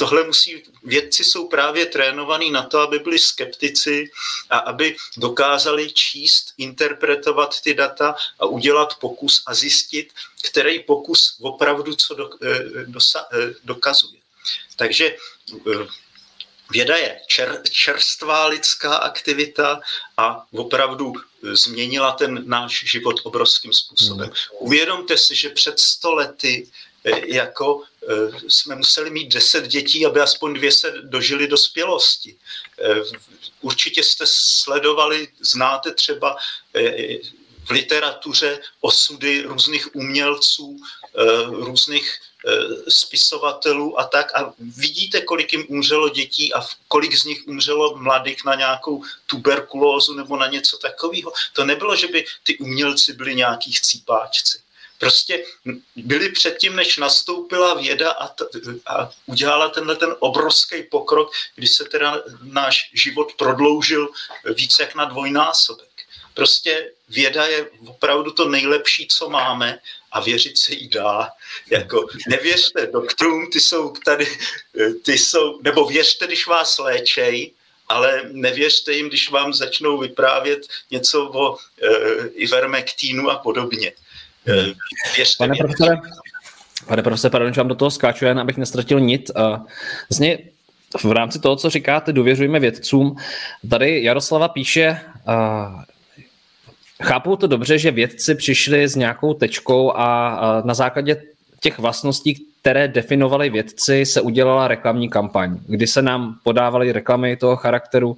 S2: tohle musí, vědci jsou právě trénovaní na to, aby byli skeptici a aby dokázali číst, interpretovat ty data a udělat pokus a zjistit, který pokus opravdu co do, eh, dosa, dokazuje. Takže Věda je čer, čerstvá lidská aktivita a opravdu změnila ten náš život obrovským způsobem. Hmm. Uvědomte si, že před sto lety jako Eh, jsme museli mít deset dětí, aby aspoň dvě se dožili dospělosti. Eh, určitě jste sledovali, znáte třeba eh, v literatuře osudy různých umělců, různých spisovatelů a tak a vidíte, kolik jim umřelo dětí a kolik z nich umřelo mladých na nějakou tuberkulózu nebo na něco takového. To nebylo, že by ty umělci byli nějaký chcípáčci. Prostě byli předtím, než nastoupila věda a, t- a udělala tenhle ten obrovský pokrok, kdy se teda náš život prodloužil více jak na dvojnásobek. Prostě věda je opravdu to nejlepší, co máme a věřit se jí dá. Jako, nevěřte doktorům, ty jsou tady, ty jsou, nebo věřte, když vás léčej, ale nevěřte jim, když vám začnou vyprávět něco o e, ivermektínu a podobně.
S1: Eh, pane profesore, pane profesore, pardon, že vám do toho skáču, jen abych nestratil nit. Vlastně v rámci toho, co říkáte, důvěřujeme vědcům. Tady Jaroslava píše, chápu to dobře, že vědci přišli s nějakou tečkou a na základě těch vlastností, které definovali vědci, se udělala reklamní kampaň, kdy se nám podávaly reklamy toho charakteru.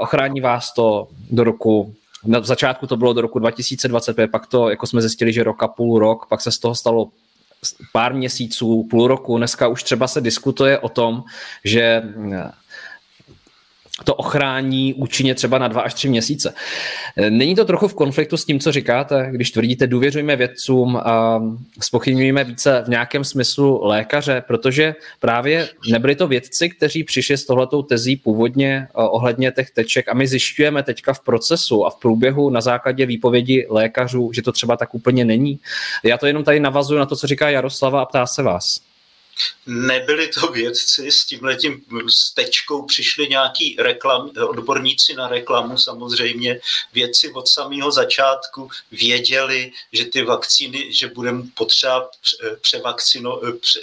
S1: Ochrání vás to do roku na začátku to bylo do roku 2025, pak to, jako jsme zjistili, že rok a půl rok, pak se z toho stalo pár měsíců, půl roku. Dneska už třeba se diskutuje o tom, že to ochrání účinně třeba na dva až tři měsíce. Není to trochu v konfliktu s tím, co říkáte, když tvrdíte, důvěřujeme vědcům a spochybňujeme více v nějakém smyslu lékaře, protože právě nebyli to vědci, kteří přišli s tohletou tezí původně eh, ohledně těch teček a my zjišťujeme teďka v procesu a v průběhu na základě výpovědi lékařů, že to třeba tak úplně není. Já to jenom tady navazuju na to, co říká Jaroslava a ptá se vás.
S2: Nebyli to vědci, s tímhletím stečkou přišli nějaký reklam, odborníci na reklamu samozřejmě. Vědci od samého začátku věděli, že ty vakcíny, že budeme potřeba převakcino, pře,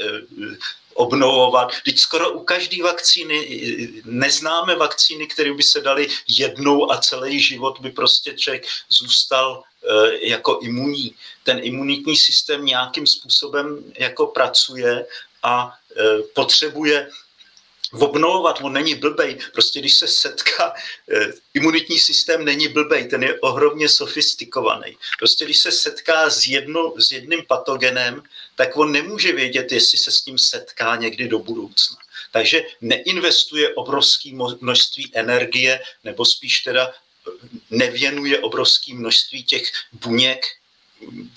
S2: obnovovat. Teď skoro u každé vakcíny neznáme vakcíny, které by se daly jednou a celý život by prostě člověk zůstal e, jako imunní. Ten imunitní systém nějakým způsobem jako pracuje a e, potřebuje obnovovat, on není blbej. Prostě když se setká, e, imunitní systém není blbej, ten je ohromně sofistikovaný. Prostě když se setká s, jedno, s jedným patogenem, tak on nemůže vědět, jestli se s ním setká někdy do budoucna. Takže neinvestuje obrovské množství energie, nebo spíš teda nevěnuje obrovské množství těch buněk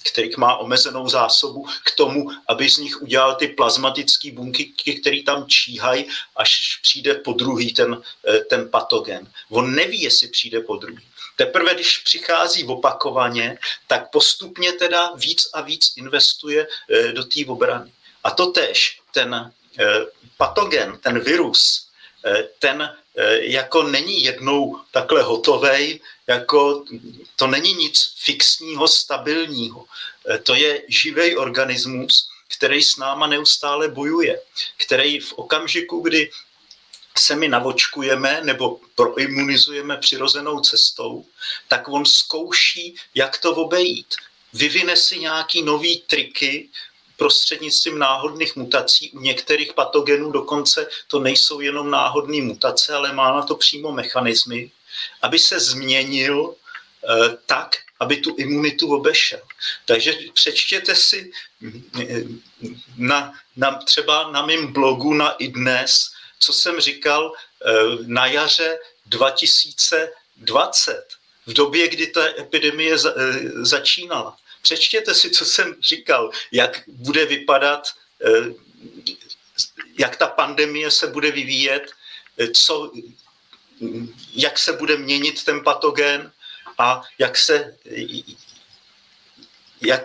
S2: kterých má omezenou zásobu, k tomu, aby z nich udělal ty plazmatické bunky, které tam číhají, až přijde po druhý ten, eh, ten patogen. On neví, jestli přijde po druhý. Teprve, když přichází opakovaně, tak postupně teda víc a víc investuje eh, do té obrany. A to tež, ten eh, patogen, ten virus, ten jako není jednou takhle hotovej, jako to není nic fixního, stabilního. E, to je živý organismus, který s náma neustále bojuje, který v okamžiku, kdy se my navočkujeme nebo proimunizujeme přirozenou cestou, tak on zkouší, jak to obejít. Vyvine si nějaký nový triky, prostřednictvím náhodných mutací. U některých patogenů dokonce to nejsou jenom náhodné mutace, ale má na to přímo mechanismy, aby se změnil eh, tak, aby tu imunitu obešel. Takže přečtěte si na, na, třeba na mém blogu na i dnes, co jsem říkal eh, na jaře 2020, v době, kdy ta epidemie eh, začínala. Přečtěte si, co jsem říkal, jak bude vypadat, eh, jak ta pandemie se bude vyvíjet, co, jak se bude měnit ten patogen a jak se, jak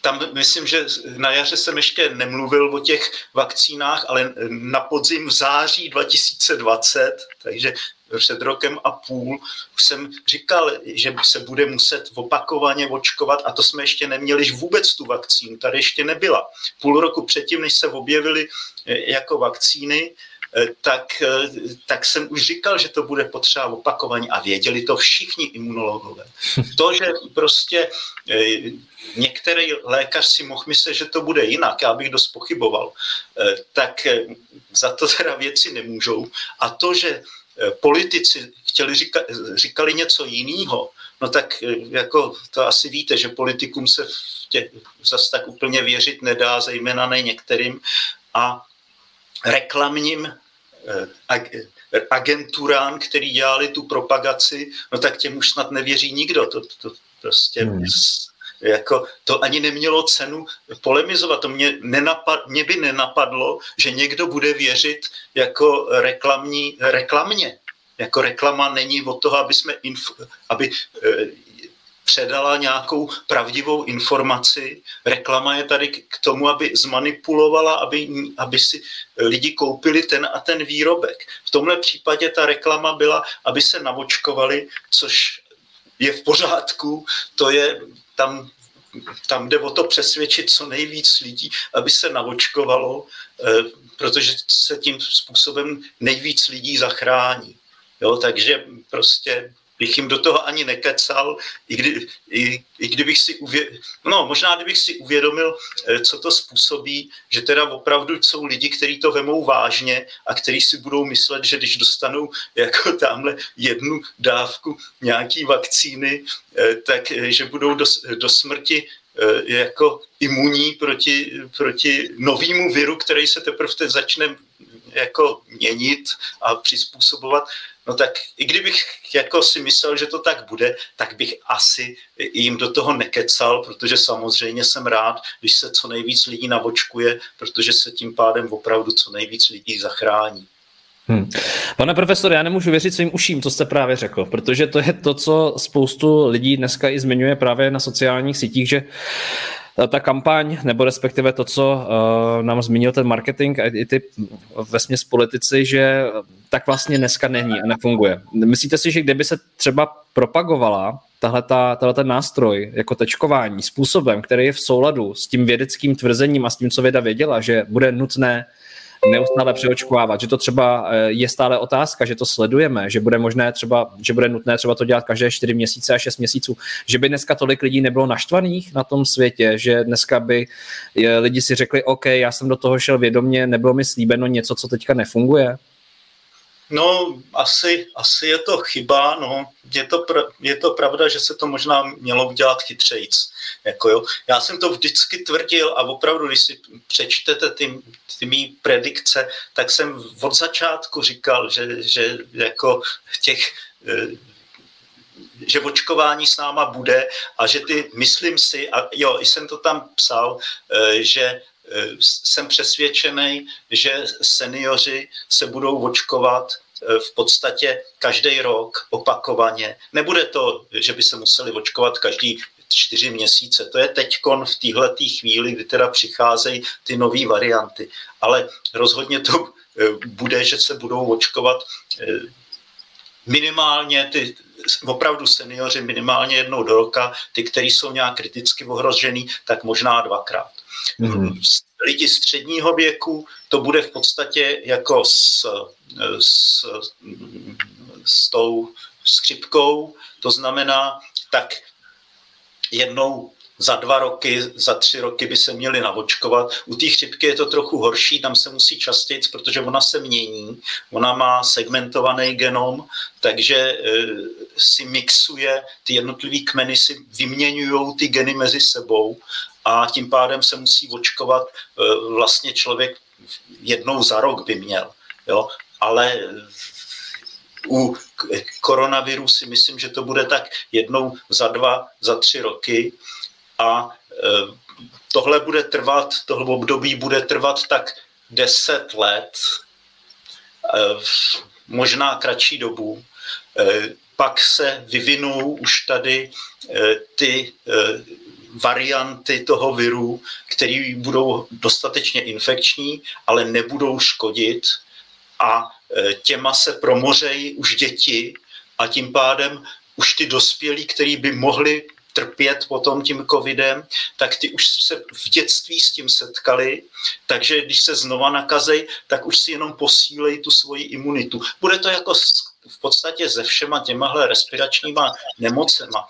S2: tam myslím, že na jaře jsem ještě nemluvil o těch vakcínách, ale na podzim v září 2020, takže před rokem a půl, už jsem říkal, že se bude muset opakovaně očkovat a to jsme ještě neměli vůbec tu vakcínu, tady ještě nebyla. Půl roku předtím, než se objevily eh, jako vakcíny, eh, tak, eh, tak jsem už říkal, že to bude potřeba opakovaně a věděli to všichni imunologové. To, že prostě některý lékař si mohl myslet, že to bude jinak, já bych dost pochyboval, tak za to teda věci nemůžou. A to, že politici chtěli říka, říkali něco jiného, no tak eh, jako to asi víte, že politikům se tě, zase tak úplně věřit nedá, zejména ne některým. A reklamním eh, agenturám, který dělali tu propagaci, no tak těm už snad nevěří nikdo. To, to prostě hmm. Jako to ani nemělo cenu polemizovat. To mě, nenapad, mě by nenapadlo, že někdo bude věřit jako reklamní, reklamně. Jako reklama není od toho, aby, jsme inf, aby e, předala nějakou pravdivou informaci. Reklama je tady k tomu, aby zmanipulovala, aby, aby si lidi koupili ten a ten výrobek. V tomhle případě ta reklama byla, aby se navočkovali, což je v pořádku, to je tam, tam jde o to přesvědčit co nejvíc lidí, aby se navočkovalo, eh, protože se tím způsobem nejvíc lidí zachrání. Jo, takže prostě bych jim do toho ani nekecal, i, kdy, i, i kdybych si uvědomil, no možná kdybych si uvědomil, eh, co to způsobí, že teda opravdu jsou lidi, kteří to vemou vážně a kteří si budou myslet, že když dostanou jako tamhle jednu dávku nějaký vakcíny, eh, tak eh, že budou do, do smrti jako imunní proti, proti novému viru, který se teprve teď začne jako měnit a přizpůsobovat, no tak i kdybych jako si myslel, že to tak bude, tak bych asi jim do toho nekecal, protože samozřejmě jsem rád, když se co nejvíc lidí navočkuje, protože se tím pádem opravdu co nejvíc lidí zachrání.
S1: Hmm. Pane profesore, já nemůžu věřit svým uším, co jste právě řekl, protože to je to, co spoustu lidí dneska i zmiňuje právě na sociálních sítích, že ta kampaň, nebo respektive to, co uh, nám zmínil ten marketing a i ty vesměs politici, že tak vlastně dneska není a nefunguje. Myslíte si, že kdyby se třeba propagovala tahle ten nástroj jako tečkování způsobem, který je v souladu s tím vědeckým tvrzením a s tím, co věda věděla, že bude nutné neustále přeočkovávat, že to třeba eh, je stále otázka, že to sledujeme, že bude možné třeba, že bude nutné třeba to dělat každé 4 měsíce a 6 měsíců, že by dneska tolik lidí nebylo naštvaných na tom světě, že dneska by lidi si řekli, OK, já jsem do toho šel vědomě, nebylo mi slíbeno něco, co teďka nefunguje?
S2: No, asi, asi je to chyba, no. Je to, pr- je to pravda, že se to možná mělo udělat chytřejc. Jako jo. Já jsem to vždycky tvrdil a opravdu, když si přečtete ty, ty mý predikce, tak jsem od začátku říkal, že, že jako těch eh, že očkování s náma bude a že ty, myslím si, a jo, jsem to tam psal, eh, že jsem přesvědčený, že seniori se budou očkovat eh, v podstatě každý rok opakovaně. Nebude to, že by se museli očkovat každý čtyři měsíce. To je teď v téhle chvíli, kdy teda přicházejí ty nové varianty. Ale rozhodně to eh, bude, že se budou očkovat minimálně ty opravdu seniori minimálně jednou do roka, ty, kteří jsou nějak kriticky ohrožený, tak možná dvakrát. Mm-hmm. lidi středního věku, to bude v podstatě jako s, s, s tou skřipkou, to znamená, tak jednou za dva roky, za tři roky by se měli navočkovat. U té chřipky je to trochu horší, tam se musí častěji, protože ona se mění, ona má segmentovaný genom, takže e, si mixuje, ty jednotlivý kmeny si vyměňují ty geny mezi sebou a tím pádem se musí očkovat e, vlastně člověk jednou za rok by měl. Jo? Ale u koronaviru si myslím, že to bude tak jednou za dva, za tři roky a e, tohle bude trvat, tohle období bude trvat tak deset let, e, možná kratší dobu. E, pak se vyvinou už tady ty varianty toho viru, které budou dostatečně infekční, ale nebudou škodit a těma se promořejí už děti a tím pádem už ty dospělí, který by mohli trpět potom tím covidem, tak ty už se v dětství s tím setkali, takže když se znova nakazej, tak už si jenom posílej tu svoji imunitu. Bude to jako v podstatě se všema těmahle respiračníma nemocema.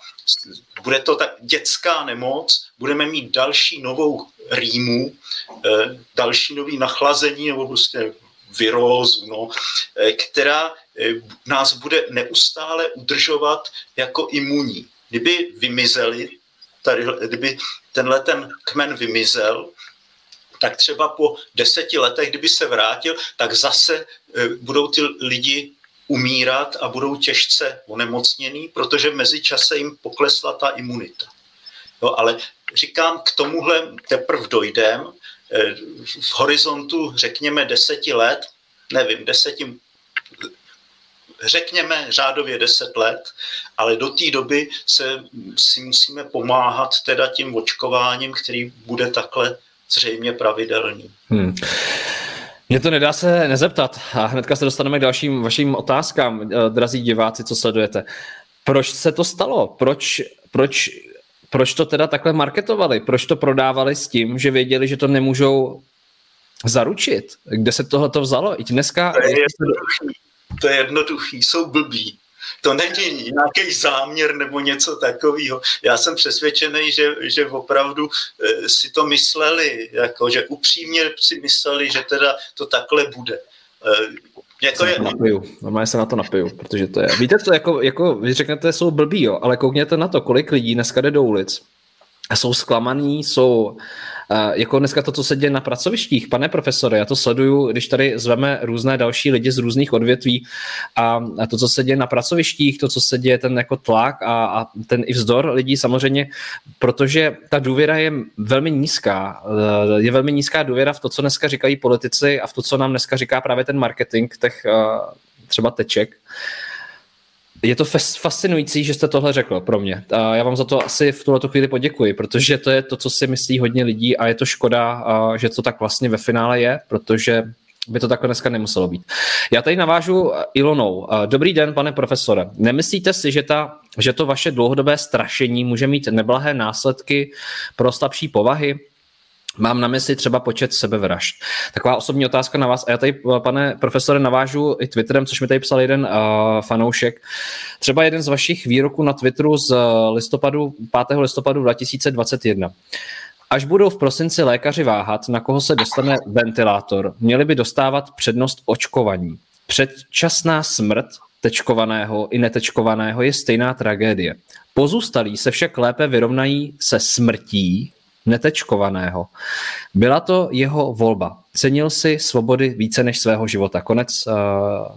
S2: Bude to tak dětská nemoc, budeme mít další novou rýmu, eh, další nový nachlazení nebo prostě virózu, no, eh, která eh, nás bude neustále udržovat jako imunní. Kdyby vymizeli, tady, kdyby tenhle ten kmen vymizel, tak třeba po deseti letech, kdyby se vrátil, tak zase eh, budou ty lidi umírat a budou těžce onemocnění, protože mezi čase jim poklesla ta imunita. Jo, ale říkám, k tomuhle teprve dojdem, eh, v horizontu, řekněme, deseti let, nevím, deseti, řekněme řádově 10 let, ale do té doby se si musíme pomáhat teda tím očkováním, který bude takhle zřejmě pravidelný. Hmm.
S1: Mně to nedá se nezeptat a hnedka se dostaneme k dalším vašim otázkám, eh, drazí diváci, co sledujete. Proč se to stalo? Proč, proč, proč to teda takhle marketovali? Proč to prodávali s tím, že věděli, že to nemůžou zaručit? Kde se tohle to vzalo? I dneska...
S2: To je to je jednoduchý, jsou blbí. To není nějaký záměr nebo něco takového. Já jsem přesvědčený, že, že opravdu e, si to mysleli, jako, že upřímně si mysleli, že teda to takhle bude.
S1: E, jako je... Napiju. Normálně se na to napiju, protože to je. Víte, to jako, jako vy řeknete, jsou blbí, jo, ale koukněte na to, kolik lidí dneska jde do ulic a jsou zklamaný, jsou jako dneska to, co se děje na pracovištích, pane profesore, já to sleduju, když tady zveme různé další lidi z různých odvětví a, to, co se děje na pracovištích, to, co se děje, ten jako tlak a, a ten i vzdor lidí samozřejmě, protože ta důvěra je velmi nízká. Eh, je velmi nízká důvěra v to, co dneska říkají politici a v to, co nám dneska říká právě ten marketing těch eh, třeba teček je to fascinující, že jste tohle řekl pro mě. A já vám za to asi v tuhle chvíli poděkuji, protože to je to, co si myslí hodně lidí a je to škoda, že to tak vlastně ve finále je, protože by to takhle dneska nemuselo být. Já tady navážu Ilonou. Dobrý den, pane profesore. Nemyslíte si, že, ta, že to vaše dlouhodobé strašení může mít neblahé následky pro slabší povahy? Mám na mysli třeba počet sebevražd. Taková osobní otázka na vás. A já tady, pane profesore, navážu i Twitterem, což mi tady psal jeden uh, fanoušek. Třeba jeden z vašich výroků na Twitteru z listopadu, 5. listopadu 2021. Až budou v prosinci lékaři váhat, na koho se dostane ventilátor, měli by dostávat přednost očkovaní. Předčasná smrt tečkovaného i netečkovaného je stejná tragédie. Pozůstalí se však lépe vyrovnají se smrtí netečkovaného. Byla to jeho volba. Cenil si svobody více než svého života. Konec uh,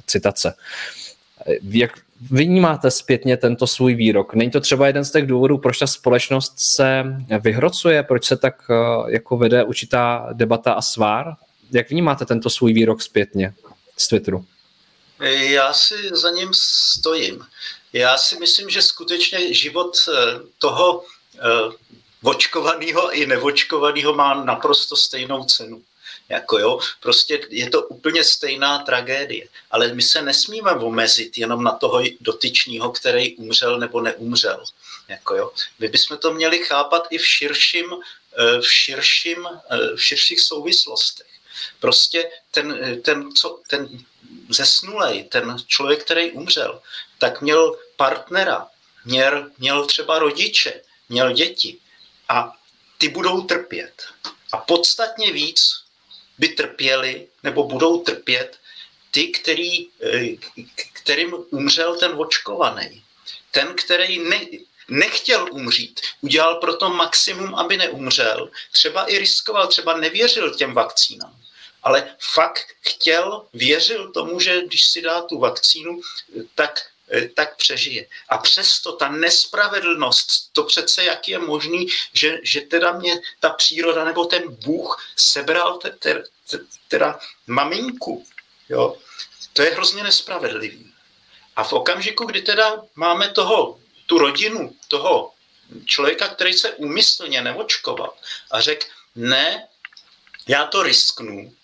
S1: citace. Jak vnímáte zpětně tento svůj výrok? Není to třeba jeden z těch důvodů, proč ta společnost se vyhrocuje, proč se tak uh, jako vede určitá debata a svár? Jak vnímáte tento svůj výrok zpětně z Twitteru?
S2: Já si za ním stojím. Já si myslím, že skutečně život eh, toho očkovaného i nevočkovaného má naprosto stejnou cenu. Jako jo, prostě je to úplně stejná tragédie. Ale my se nesmíme omezit jenom na toho dotyčního, který umřel nebo neumřel. Jako jo. My bychom to měli chápat i v širším v, širším, v širších souvislostech. Prostě ten, ten, co, ten zesnulej, ten člověk, který umřel, tak měl partnera, měl, měl třeba rodiče, měl děti a ty budou trpět. A podstatně víc by trpěli nebo budou trpět ty, který, eh, kterým umřel ten očkovaný. Ten, který ne, nechtěl umřít, udělal proto maximum, aby neumřel, třeba i riskoval, třeba nevěřil těm vakcínám, ale fakt chtěl, věřil tomu, že když si dá tu vakcínu, tak Eh, tak přežije. A přesto ta nespravedlnost, to přece jak je možný, že, že teda mě ta příroda nebo ten Bůh sebral te, te, te, teda maminku, jo, to je hrozně nespravedlivý. A v okamžiku, kdy teda máme toho, tu rodinu, toho člověka, který se úmyslně neočkoval a řekl, ne, já to risknu,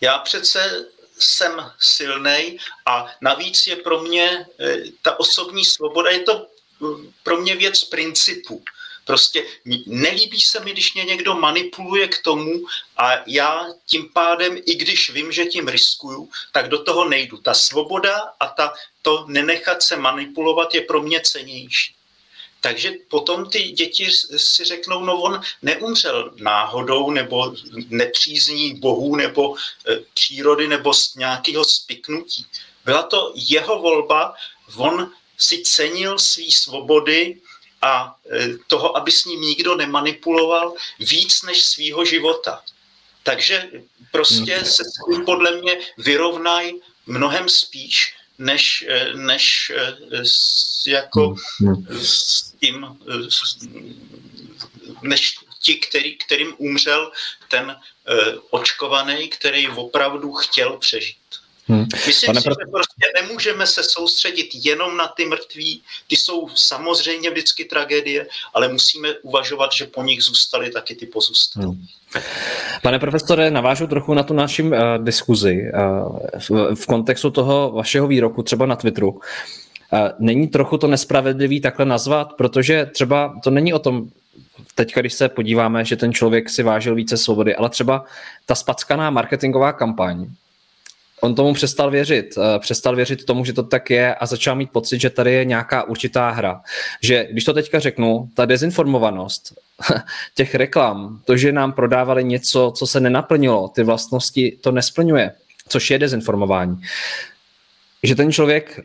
S2: já přece jsem silný a navíc je pro mě eh, ta osobní svoboda, je to hm, pro mě věc principu. Prostě nelíbí se mi, když mě někdo manipuluje k tomu a já tím pádem, i když vím, že tím riskuju, tak do toho nejdu. Ta svoboda a ta, to nenechat se manipulovat je pro mě cenější. Takže potom ty děti si řeknou, no on neumřel náhodou nebo nepřízní bohů nebo e, přírody nebo z nějakého spiknutí. Byla to jeho volba, on si cenil svý svobody a e, toho, aby s ním nikdo nemanipuloval víc než svýho života. Takže prostě hmm. se s tím podle mě vyrovnají mnohem spíš, než, eh, než eh, jako hmm, hmm. s tím, eh, než ti, který, kterým umřel ten očkovaný, který opravdu chtěl přežít. Hmm. Myslím Pane si, že prostě nemůžeme se soustředit jenom na ty mrtví, ty jsou samozřejmě vždycky tragédie, ale musíme uvažovat, že po nich zůstaly taky ty pozůstatky. Hmm.
S1: Pane profesore, navážu trochu na tu naši uh, diskuzi uh, v, v kontextu toho vašeho výroku třeba na Twitteru. Uh, není trochu to nespravedlivý takhle nazvat, protože třeba to není o tom, teď, když se podíváme, že ten člověk si vážil více svobody, ale třeba ta spackaná marketingová kampaň, on tomu přestal věřit. Eh, přestal věřit tomu, že to tak je a začal mít pocit, že tady je nějaká určitá hra. Že když to teďka řeknu, ta dezinformovanost těch reklam, to, že nám prodávali něco, co se nenaplnilo, ty vlastnosti to nesplňuje, což je dezinformování. Že ten člověk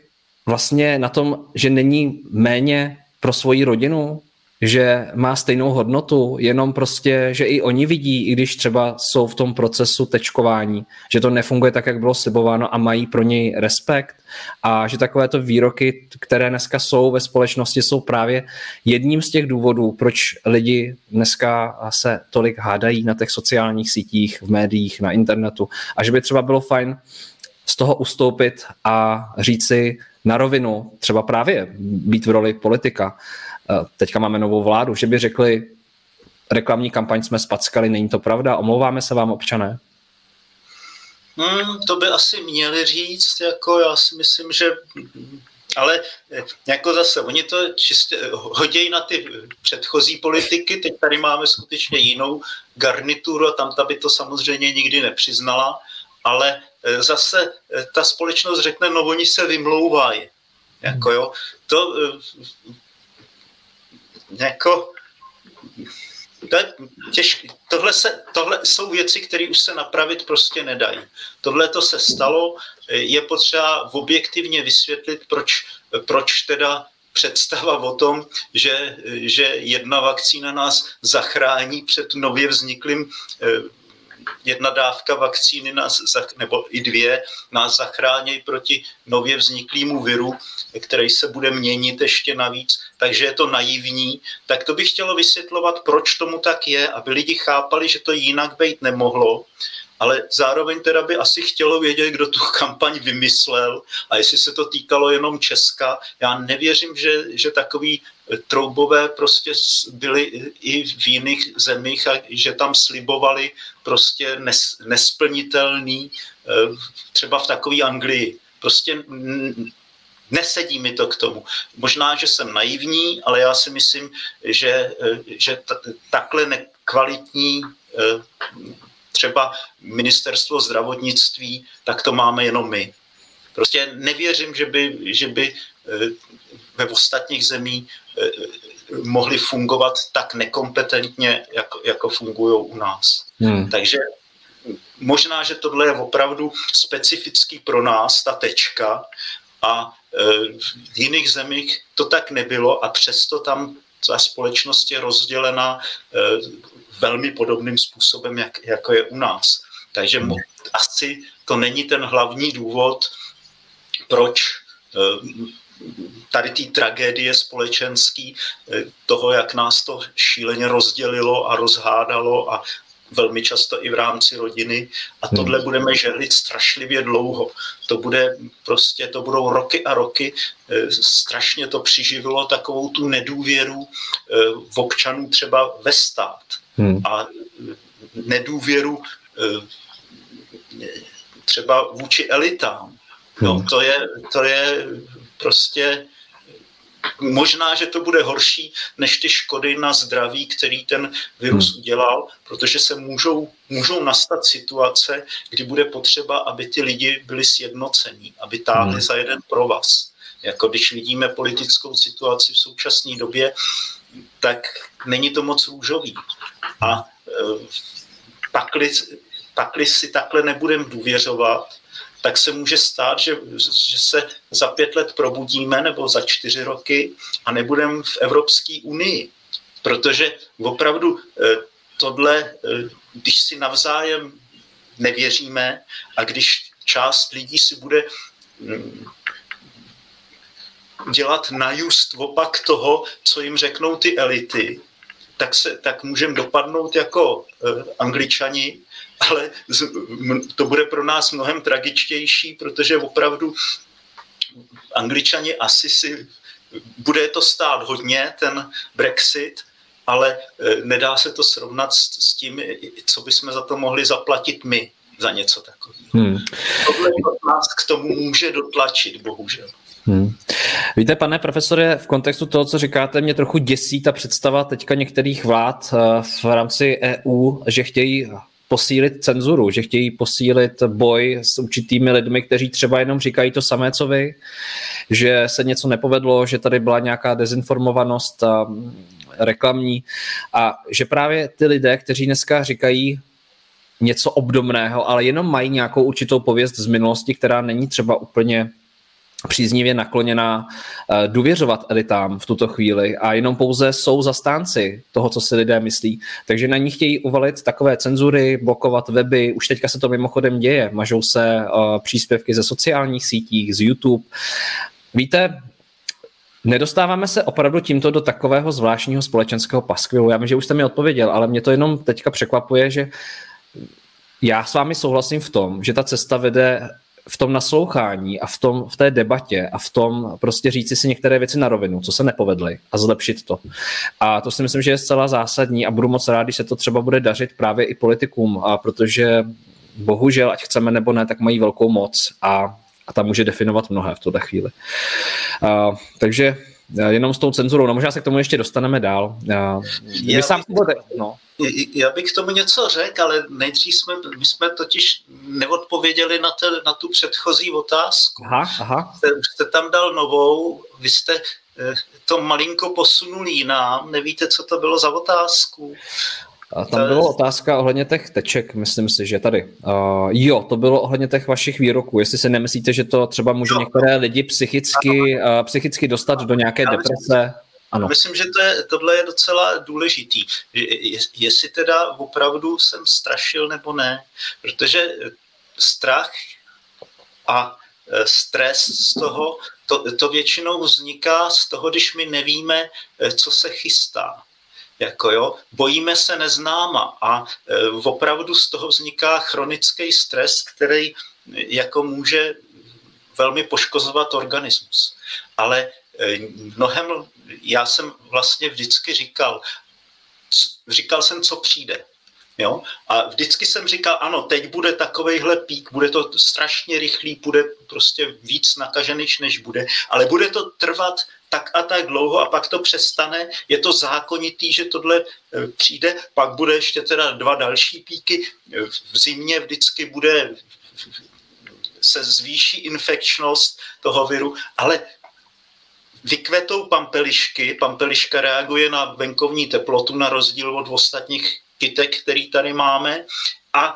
S1: vlastně na tom, že není méně pro svoji rodinu, že má stejnou hodnotu, jenom prostě, že i oni vidí, i když třeba jsou v tom procesu tečkování, že to nefunguje tak, jak bylo slibováno a mají pro něj respekt a že takovéto výroky, které dneska jsou ve společnosti, jsou právě jedním z těch důvodů, proč lidi dneska se tolik hádají na těch sociálních sítích, v médiích, na internetu. A že by třeba bylo fajn z toho ustoupit a říci na rovinu, třeba právě být v roli politika, teďka máme novou vládu, že by řekli, reklamní kampaň jsme spackali, není to pravda, omlouváme se vám občané?
S2: Hmm, to by asi měli říct, jako já si myslím, že ale jako zase, oni to čistě hodějí na ty předchozí politiky, teď tady máme skutečně jinou garnituru a tam ta by to samozřejmě nikdy nepřiznala, ale zase ta společnost řekne, no oni se vymlouvají. Jako jo, to jako to je těžké. Tohle, se, tohle jsou věci, které už se napravit prostě nedají. Tohle to se stalo, je potřeba objektivně vysvětlit, proč, proč teda představa o tom, že, že jedna vakcína nás zachrání před nově vzniklým eh, jedna dávka vakcíny nás, nebo i dvě nás zachrání proti nově vzniklému viru, který se bude měnit ještě navíc, takže je to naivní, tak to bych chtělo vysvětlovat, proč tomu tak je, aby lidi chápali, že to jinak být nemohlo, ale zároveň teda by asi chtělo vědět, kdo tu kampaň vymyslel a jestli se to týkalo jenom Česka. Já nevěřím, že, že takový eh, troubové prostě byli i v jiných zemích a že tam slibovali prostě nes, nesplnitelný, eh, třeba v takové Anglii. Prostě nesedí mi to k tomu. Možná, že jsem naivní, ale já si myslím, že, eh, že t- takhle ne, kvalitní třeba ministerstvo zdravotnictví, tak to máme jenom my. Prostě nevěřím, že by, že by ve ostatních zemí mohli fungovat tak nekompetentně, jako, jako fungují u nás. Hmm. Takže možná, že tohle je opravdu specifický pro nás, ta tečka, a v jiných zemích to tak nebylo a přesto tam ta společnost je rozdělena velmi podobným způsobem, jak, jako je u nás. Takže mo, asi to není ten hlavní důvod, proč e, tady té tragédie společenský, toho, jak nás to šíleně rozdělilo a rozhádalo a velmi často i v rámci rodiny a hmm. tohle budeme žehlit strašlivě dlouho. To bude prostě, to budou roky a roky, eh, strašně to přiživilo takovou tu nedůvěru eh, v občanů třeba ve stát hmm. a eh, nedůvěru třeba vůči elitám. No, hmm. to, je, to je prostě možná, že to bude horší než ty škody na zdraví, který ten virus hmm. udělal, protože se můžou, můžou nastat situace, kdy bude potřeba, aby ty lidi byli sjednocení, aby táhli hmm. za jeden provaz. Jako když vidíme politickou situaci v současné době, tak není to moc růžový. A e, pakli, pakli si takhle nebudeme důvěřovat, tak se může stát, že, že se za pět let probudíme nebo za čtyři roky a nebudeme v Evropské unii. Protože opravdu eh, tohle, eh, když si navzájem nevěříme a když část lidí si bude mm, dělat na just opak toho, co jim řeknou ty elity, tak, se, tak můžeme dopadnout jako uh, angličani ale to bude pro nás mnohem tragičtější, protože opravdu angličani asi si, bude to stát hodně, ten Brexit, ale e, nedá se to srovnat s, s tím, co bychom za to mohli zaplatit my za něco takového. Hmm. Tohle nás k tomu může dotlačit, bohužel. Hmm.
S1: Víte, pane profesore, v kontextu toho, co říkáte, mě trochu děsí ta představa teďka některých vlád e, v rámci EU, že chtějí posílit cenzuru, že chtějí posílit boj s určitými lidmi, kteří třeba jenom říkají to samé, co vy, že se něco nepovedlo, že tady byla nějaká dezinformovanost a reklamní a že právě ty lidé, kteří dneska říkají něco obdobného, ale jenom mají nějakou určitou pověst z minulosti, která není třeba úplně příznivě nakloněná eh, důvěřovat elitám v tuto chvíli a jenom pouze jsou zastánci toho, co si lidé myslí. Takže na ní chtějí uvalit takové cenzury, blokovat weby. Už teďka se to mimochodem děje. Mažou se uh, příspěvky ze sociálních sítích, z YouTube. Víte, Nedostáváme se opravdu tímto do takového zvláštního společenského paskvilu. Já vím, že už jste mi odpověděl, ale mě to jenom teďka překvapuje, že já s vámi souhlasím v tom, že ta cesta vede v tom naslouchání a v, tom, v té debatě a v tom prostě říci si některé věci na rovinu, co se nepovedly a zlepšit to. A to si myslím, že je zcela zásadní a budu moc rád, když se to třeba bude dařit právě i politikům, a protože bohužel, ať chceme nebo ne, tak mají velkou moc a, a ta může definovat mnohé v tuhle chvíli. A, takže jenom s tou cenzurou, no možná se k tomu ještě dostaneme dál. Já,
S2: já, sám bude, no. Já bych k tomu něco řekl, ale nejdřív jsme, my jsme totiž neodpověděli na, te, na tu předchozí otázku.
S1: Aha, aha.
S2: Jste, jste tam dal novou, vy jste eh, to malinko posunul jinam, nevíte, co to bylo za otázku.
S1: A tam byla otázka ohledně těch teček, myslím si, že tady. Uh, jo, to bylo ohledně těch vašich výroků. Jestli si nemyslíte, že to třeba může jo. některé lidi psychicky, uh, psychicky dostat do nějaké Já deprese?
S2: Ano. Myslím, že to je, tohle je docela důležitý. Je, jestli teda opravdu jsem strašil nebo ne, protože strach a e, stres z toho, to, to většinou vzniká z toho, když my nevíme, e, co se chystá. Jako jo, bojíme se neznáma a e, opravdu z toho vzniká chronický stres, který jako může velmi poškozovat organismus. Ale mnohem, já jsem vlastně vždycky říkal, říkal jsem, co přijde. Jo? A vždycky jsem říkal, ano, teď bude takovejhle pík, bude to strašně rychlý, bude prostě víc nakažených, než bude, ale bude to trvat tak a tak dlouho a pak to přestane. Je to zákonitý, že tohle eh, přijde, pak bude ještě teda dva další píky. V zimě vždycky bude se zvýší infekčnost toho viru, ale vykvetou pampelišky, pampeliška reaguje na venkovní teplotu na rozdíl od ostatních kytek, který tady máme a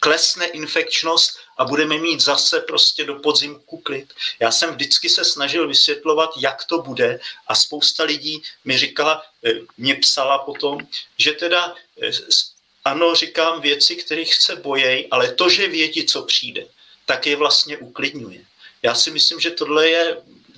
S2: klesne infekčnost a budeme mít zase prostě do podzimku klid. Já jsem vždycky se snažil vysvětlovat, jak to bude a spousta lidí mi říkala, eh, mě psala potom, že teda eh, ano, říkám věci, kterých se bojejí, ale to, že vědí, co přijde, tak je vlastně uklidňuje. Já si myslím, že tohle je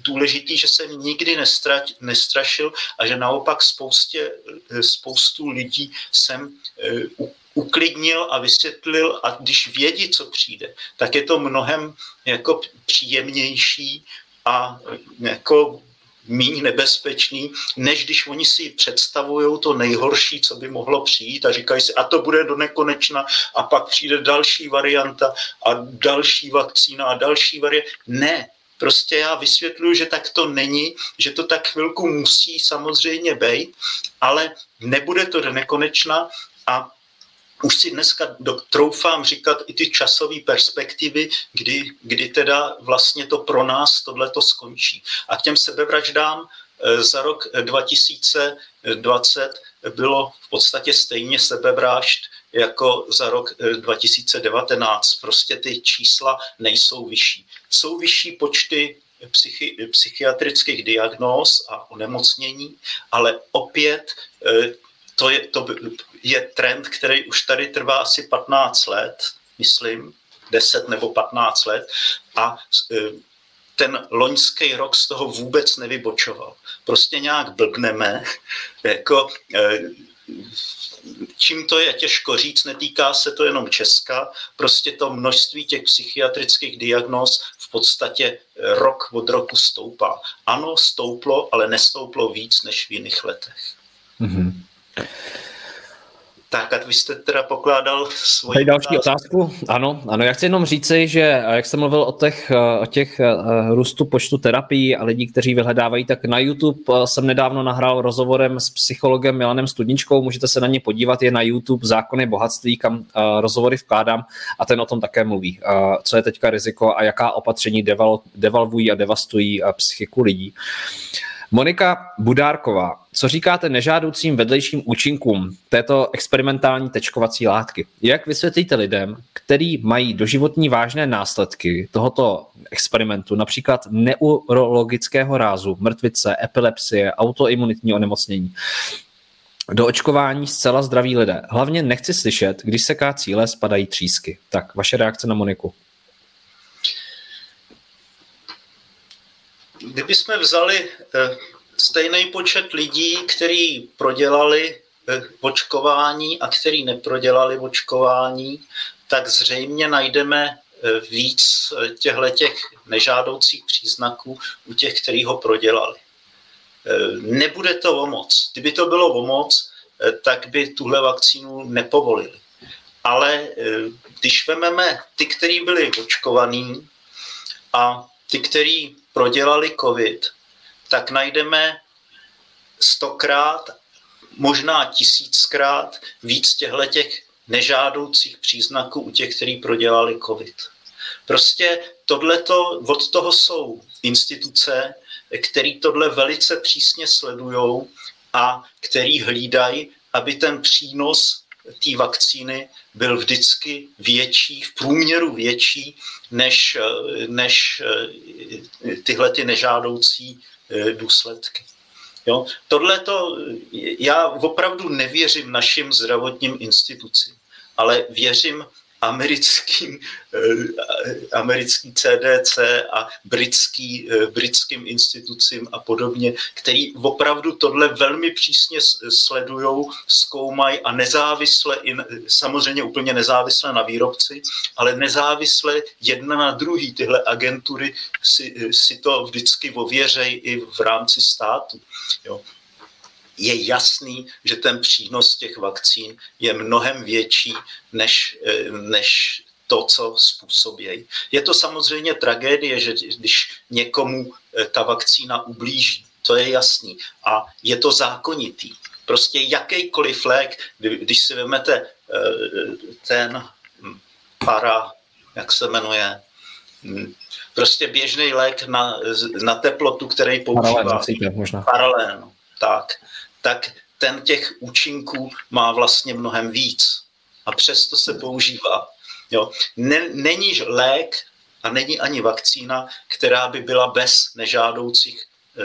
S2: důležitý, že jsem nikdy nestra, nestrašil a že naopak spoustě, spoustu lidí jsem uh, uklidnil a vysvětlil a když vědí, co přijde, tak je to mnohem jako příjemnější a jako méně nebezpečný, než když oni si představují to nejhorší, co by mohlo přijít a říkají si, a to bude do nekonečna a pak přijde další varianta a další vakcína a další varianta. Ne, Prostě já vysvětluji, že tak to není, že to tak chvilku musí samozřejmě být, ale nebude to do nekonečna a už si dneska troufám říkat i ty časové perspektivy, kdy, kdy teda vlastně to pro nás tohle to skončí. A k těm sebevraždám eh, za rok 2020 bylo v podstatě stejně sebevražd jako za rok 2019. Eh, prostě ty čísla nejsou vyšší. Jsou vyšší počty psychi, psychiatrických diagnóz a onemocnění, ale opět eh, to je, to je trend, který už tady trvá asi 15 let, myslím, 10 nebo 15 let a eh, ten loňský rok z toho vůbec nevybočoval. Prostě nějak blbneme, jako čím to je, těžko říct, netýká se to jenom Česka, prostě to množství těch psychiatrických diagnóz v podstatě rok od roku stoupá. Ano, stouplo, ale nestouplo víc než v jiných letech. Mm-hmm. Tak a vy jste teda pokládal svoji
S1: Tady další otázku. otázku. Ano, ano, já chci jenom říci, že jak jsem mluvil o těch, o těch uh, růstu počtu terapií a lidí, kteří vyhledávají, tak na YouTube jsem nedávno nahrál rozhovorem s psychologem Milanem Studničkou, můžete se na ně podívat, je na YouTube Zákony bohatství, kam rozhovory vkládám a ten o tom také mluví. Co je teďka riziko a jaká opatření deval, devalvují a devastují psychiku lidí. Uh, Monika Budárková, co říkáte nežádoucím vedlejším účinkům této experimentální tečkovací látky? Jak vysvětlíte lidem, který mají doživotní vážné následky tohoto experimentu, například neurologického rázu, mrtvice, epilepsie, autoimunitní onemocnění, do očkování zcela zdraví lidé. Hlavně nechci slyšet, když se ká cíle spadají třísky. Tak, vaše reakce na Moniku.
S2: Kdybychom vzali eh, stejný počet lidí, kteří prodělali eh, očkování a kteří neprodělali očkování, tak zřejmě najdeme eh, víc těchto těch nežádoucích příznaků u těch, kteří ho prodělali. Nebude to o moc. Kdyby to bylo o moc, tak by tuhle vakcínu nepovolili. Ale když vezmeme ty, kteří byli očkovaní a ty, kteří prodělali COVID, tak najdeme stokrát, možná tisíckrát víc těchto těch nežádoucích příznaků u těch, kteří prodělali COVID. Prostě tohleto, od toho jsou instituce, které tohle velice přísně sledují a který hlídají, aby ten přínos té vakcíny byl vždycky větší, v průměru větší, než, než eh, tyhle ty nežádoucí eh, důsledky. Jo? Tohle to, já opravdu nevěřím našim zdravotním institucím, ale věřím americkým, eh, americký CDC a britský, eh, britským institucím a podobně, který opravdu tohle velmi přísně sledují, zkoumají a nezávisle, samozřejmě úplně nezávisle na výrobci, ale nezávisle jedna na druhý tyhle agentury si, si to vždycky ověřejí i v rámci státu. Jo. Je jasný, že ten přínos těch vakcín je mnohem větší než, než to, co způsobí. Je to samozřejmě tragédie, že když někomu ta vakcína ublíží, to je jasný. A je to zákonitý. Prostě jakýkoliv lék, když si vezmete ten para, jak se jmenuje, hm, prostě běžný lék na, na teplotu, který používá. Paralén, no, tak, tak ten těch účinků má vlastně mnohem víc. A přesto se používá. Jo. Není lék a není ani vakcína, která by byla bez nežádoucích e,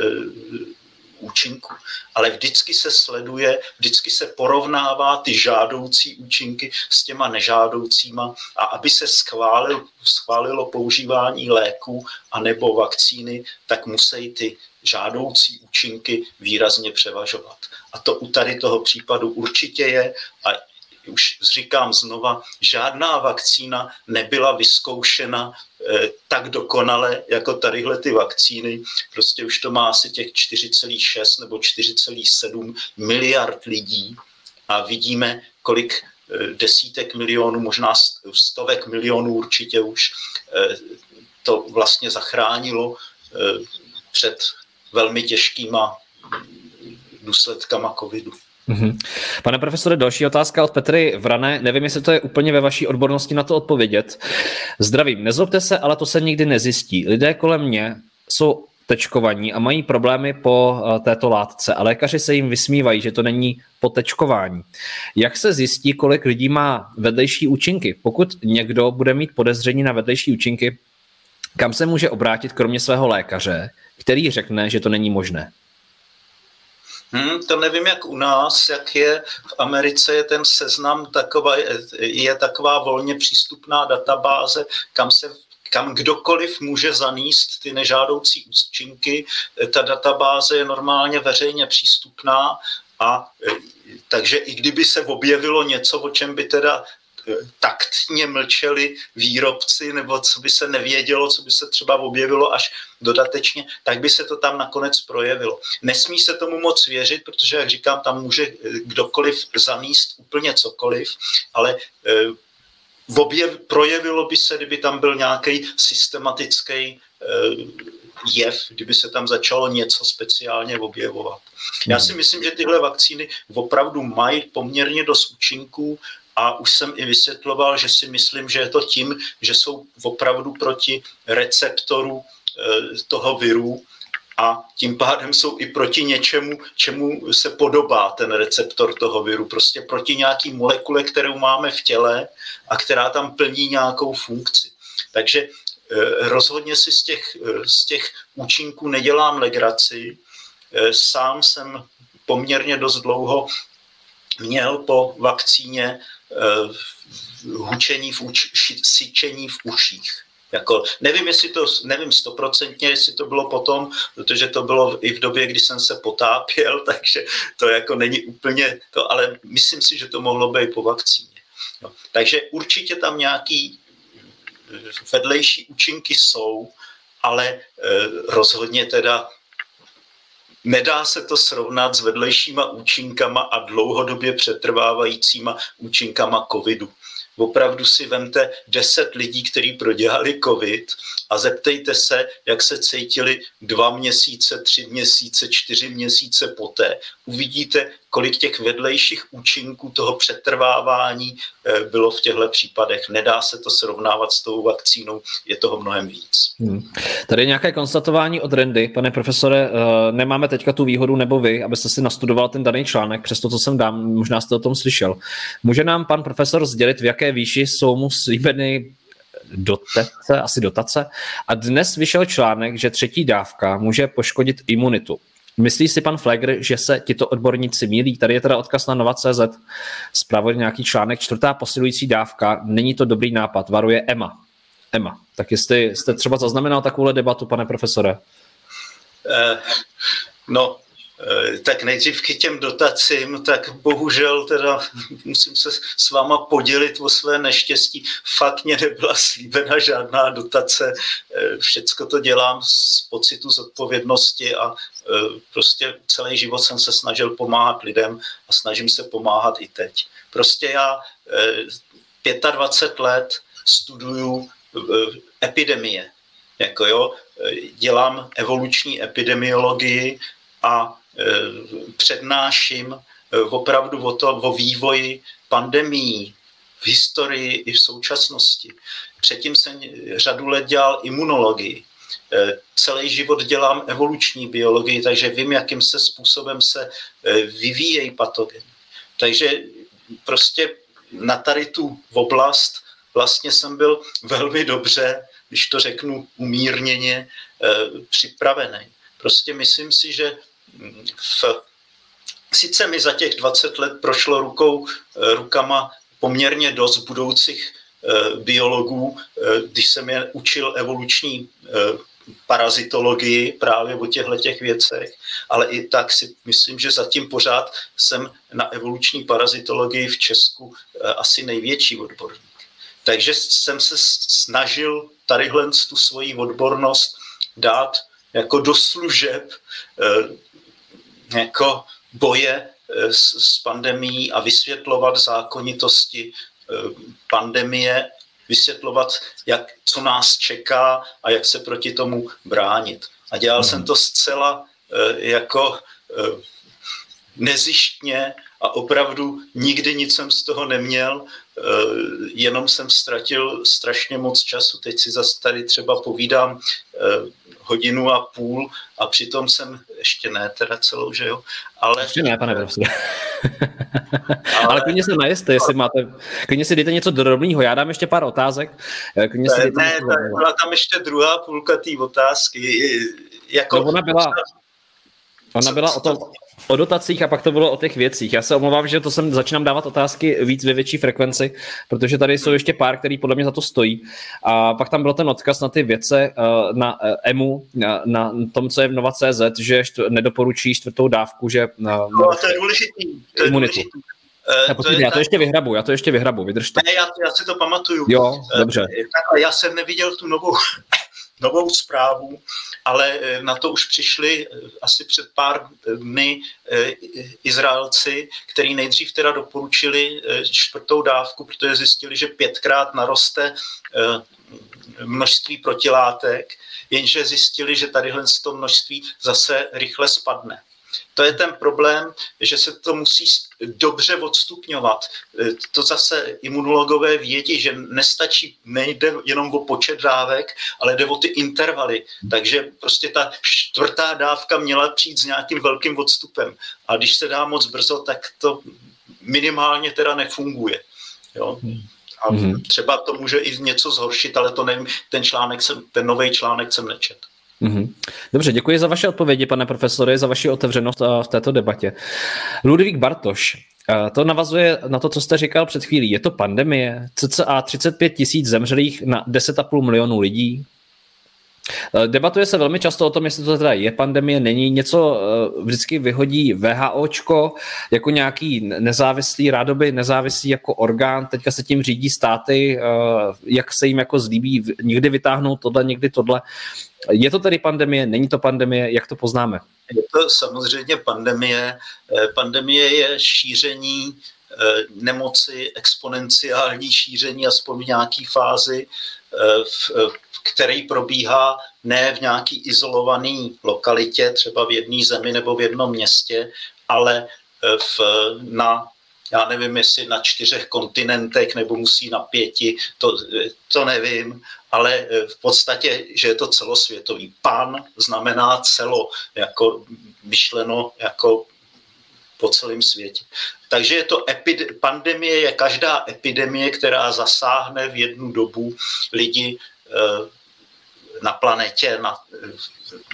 S2: účinku. Ale vždycky se sleduje, vždycky se porovnává ty žádoucí účinky s těma nežádoucíma a aby se schválil, schválilo používání léků a nebo vakcíny, tak musí ty žádoucí účinky výrazně převažovat. A to u tady toho případu určitě je a už říkám znova, žádná vakcína nebyla vyzkoušena eh, tak dokonale jako tadyhle ty vakcíny. Prostě už to má asi těch 4,6 nebo 4,7 miliard lidí a vidíme, kolik eh, desítek milionů, možná stovek milionů určitě už eh, to vlastně zachránilo před velmi těžkýma důsledkama covidu.
S1: Mm-hmm. Pane profesore, další otázka od Petry Vrané. Nevím, jestli to je úplně ve vaší odbornosti na to odpovědět. Zdravím, nezlobte se, ale to se nikdy nezjistí. Lidé kolem mě jsou tečkovaní a mají problémy po eh, této látce a lékaři se jim vysmívají, že to není po tečkování. Jak se zjistí, kolik lidí má vedlejší účinky? Pokud někdo bude mít podezření na vedlejší účinky, kam se může obrátit kromě svého lékaře, který řekne, že to není možné?
S2: Hmm, to nevím, jak u nás, jak je v Americe, je ten seznam taková, je taková volně přístupná databáze, kam se kam kdokoliv může zaníst ty nežádoucí účinky. Ta databáze je normálně veřejně přístupná a takže i kdyby se objevilo něco, o čem by teda taktně mlčeli výrobci, nebo co by se nevědělo, co by se třeba objevilo až dodatečně, tak by se to tam nakonec projevilo. Nesmí se tomu moc věřit, protože, jak říkám, tam může eh, kdokoliv zamíst úplně cokoliv, ale eh, objev, projevilo by se, kdyby tam byl nějaký systematický eh, jev, kdyby se tam začalo něco speciálně objevovat. Já si myslím, že tyhle vakcíny opravdu mají poměrně dost účinků a už jsem i vysvětloval, že si myslím, že je to tím, že jsou opravdu proti receptoru eh, toho viru a tím pádem jsou i proti něčemu, čemu se podobá ten receptor toho viru, prostě proti nějaký molekule, kterou máme v těle a která tam plní nějakou funkci. Takže eh, rozhodně si z těch, eh, z těch účinků nedělám legraci. Sám jsem poměrně dost dlouho měl po vakcíně hučení v uč, syčení v uších. Jako, nevím, jestli to, nevím stoprocentně, jestli to bylo potom, protože to bylo i v době, kdy jsem se potápěl, takže to jako není úplně to, ale myslím si, že to mohlo být po vakcíně. No, takže určitě tam nějaký vedlejší účinky jsou, ale e, rozhodně teda Nedá se to srovnat s vedlejšíma účinkama a dlouhodobě přetrvávajícíma účinkama covidu. Opravdu si vemte 10 lidí, kteří prodělali covid a zeptejte se, jak se cítili dva měsíce, tři měsíce, čtyři měsíce poté. Uvidíte, kolik těch vedlejších účinků toho přetrvávání eh, bylo v těchto případech. Nedá se to srovnávat s tou vakcínou, je toho mnohem víc. Hmm.
S1: Tady je nějaké konstatování od Randy, pane profesore, eh, nemáme teďka tu výhodu nebo vy, abyste si nastudoval ten daný článek, přes to, co jsem dám, možná jste o tom slyšel. Může nám pan profesor sdělit, v jaké výši jsou mu slíbeny dotace, asi dotace. A dnes vyšel článek, že třetí dávka může poškodit imunitu. Myslí si pan Flegr, že se tito odborníci mílí? Tady je teda odkaz na Nova.cz, zpravuje nějaký článek, čtvrtá posilující dávka, není to dobrý nápad, varuje Emma. Emma, tak jestli jste třeba zaznamenal takovou debatu, pane profesore?
S2: Eh, no, tak nejdřív k těm dotacím, tak bohužel teda musím se s váma podělit o své neštěstí. Fakt mě nebyla slíbena žádná dotace, eh, všecko to dělám z pocitu zodpovědnosti a eh, prostě celý život jsem se snažil pomáhat lidem a snažím se pomáhat i teď. Prostě já 25 let studuju epidemie, jako jo, dělám evoluční epidemiologii a Eh, přednáším eh, opravdu o, to, o vývoji pandemí v historii i v současnosti. Předtím jsem řadu let dělal imunologii. Eh, celý život dělám evoluční biologii, takže vím, jakým se způsobem se vyvíjejí patogeny. Takže prostě na tady tu oblast vlastně jsem byl velmi dobře, když to řeknu umírněně, připravený. Prostě myslím si, že v, sice mi za těch 20 let prošlo rukou, eh, rukama poměrně dost budoucích eh, biologů, eh, když jsem je učil evoluční parazitologii právě o těchto těch věcech, ale i tak si myslím, že zatím pořád jsem na evoluční parazitologii v Česku asi největší odborník. Takže jsem se snažil tadyhle tu svoji odbornost dát jako do služeb jako boje eh, s, s pandemí a vysvětlovat zákonitosti eh, pandemie, vysvětlovat, jak, co nás čeká a jak se proti tomu bránit. A dělal mm. jsem mhm. to zcela eh, jako nezištně a opravdu nikdy nic jsem z toho neměl, jenom jsem ztratil strašně moc času. Teď si zase tady třeba povídám hodinu a půl a přitom jsem, ještě ne teda celou, že jo,
S1: ale... Ještě ne, pane profesor. ale, ale klidně se najeste, jestli máte, klidně si dejte něco drobného, já dám ještě pár otázek.
S2: Klidně si ne, ne byla tam ještě druhá půlka té otázky. Jako,
S1: no ona byla, ona byla o tom, o dotacích a pak to bylo o těch věcích. Já se omlouvám, že to jsem začínám dávat otázky víc ve větší frekvenci, protože tady jsou ještě pár, který podle mě za to stojí. A pak tam byl ten odkaz na ty věce eh, na eh, EMU, na, na tom, co je v Nova.cz, že nedoporučí čtvrtou dávku, že...
S2: No, to je důležitý. To je důležitý.
S1: Uh, to je, já to ještě vyhrabu, já to ještě vyhrabu, vydržte.
S2: Ne, já, já si to pamatuju.
S1: Jo, dobře.
S2: Uh, já jsem neviděl tu novou novou zprávu, ale eh, na to už přišli eh, asi před pár dny eh, Izraelci, který nejdřív teda doporučili čtvrtou dávku, protože zjistili, že pětkrát naroste množství protilátek, jenže zjistili, že tadyhle toho množství zase rychle spadne. To je ten problém, že se to musí dobře odstupňovat. E, to zase imunologové vědí, že nestačí, nejde jenom o počet dávek, ale jde o ty intervaly. Takže prostě ta čtvrtá dávka měla přijít s nějakým velkým odstupem. A když se dá moc brzo, tak to minimálně teda nefunguje. Jo? A mhm. třeba to může i něco zhoršit, ale to nevím, ten článek jsem, ten nový článek jsem nečet.
S1: Mm-hmm. Dobře, děkuji za vaše odpovědi, pane profesore, za vaši otevřenost v této debatě. Ludvík Bartoš, to navazuje na to, co jste říkal před chvílí. Je to pandemie, cca 35 tisíc zemřelých na 10,5 milionů lidí, Debatuje se velmi často o tom, jestli to teda je pandemie, není něco, vždycky vyhodí VHOčko jako nějaký nezávislý, rádoby nezávislý jako orgán, teďka se tím řídí státy, jak se jim jako zlíbí, někdy vytáhnout tohle, někdy tohle. Je to tedy pandemie, není to pandemie, jak to poznáme?
S2: Je to samozřejmě pandemie. Eh, pandemie je šíření eh, nemoci, exponenciální šíření aspoň v nějaké fázi, eh, v který probíhá ne v nějaký izolované lokalitě, třeba v jedné zemi nebo v jednom městě, ale v, na já nevím, jestli na čtyřech kontinentech nebo musí na pěti, to, to nevím, ale eh, v podstatě, že je to celosvětový. Pan znamená celo, jako myšleno jako po celém světě. Takže je to epide- pandemie, je každá epidemie, která zasáhne v jednu dobu lidi eh, na planetě, na,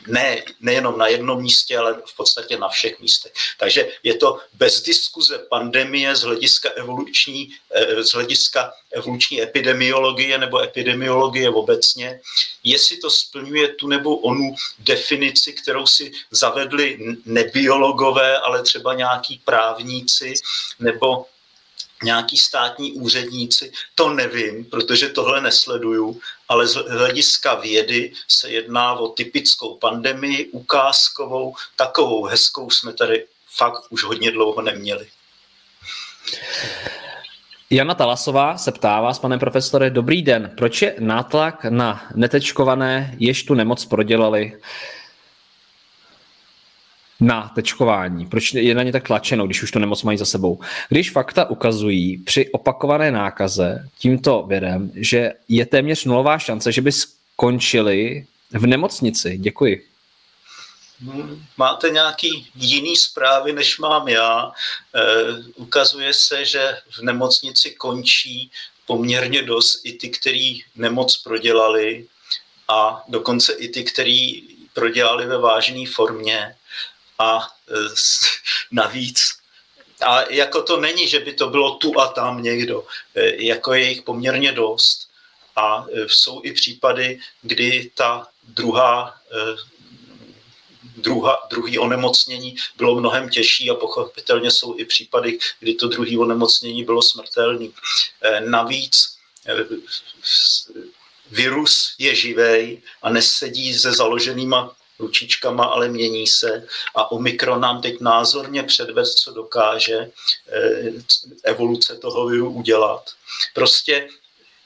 S2: ne, nejenom na jednom místě, ale v podstatě na všech místech. Takže je to bez diskuze pandemie z hlediska evoluční, eh, z hlediska evoluční epidemiologie nebo epidemiologie obecně, jestli to splňuje tu nebo onu definici, kterou si zavedli nebiologové, ale třeba nějaký právníci nebo nějaký státní úředníci, to nevím, protože tohle nesleduju, ale z hlediska vědy se jedná o typickou pandemii, ukázkovou, takovou hezkou jsme tady fakt už hodně dlouho neměli.
S1: Jana Talasová se ptá vás, pane profesore, dobrý den, proč je nátlak na netečkované, jež tu nemoc prodělali? Na tečkování? Proč je na ně tak tlačeno, když už to nemoc mají za sebou? Když fakta ukazují při opakované nákaze tímto vědem, že je téměř nulová šance, že by skončili v nemocnici. Děkuji.
S2: Máte nějaký jiný zprávy, než mám já. E, ukazuje se, že v nemocnici končí poměrně dost i ty, kteří nemoc prodělali a dokonce i ty, kteří prodělali ve vážné formě a e, navíc a jako to není, že by to bylo tu a tam někdo, e, jako je jich poměrně dost. A e, jsou i případy, kdy ta druhá, druhá, druhý onemocnění bylo mnohem těžší a pochopitelně jsou i případy, kdy to druhý onemocnění bylo smrtelný. Navíc virus je živej a nesedí se založenýma ručičkama, ale mění se a Omikron nám teď názorně předved, co dokáže eh, evoluce toho viru udělat. Prostě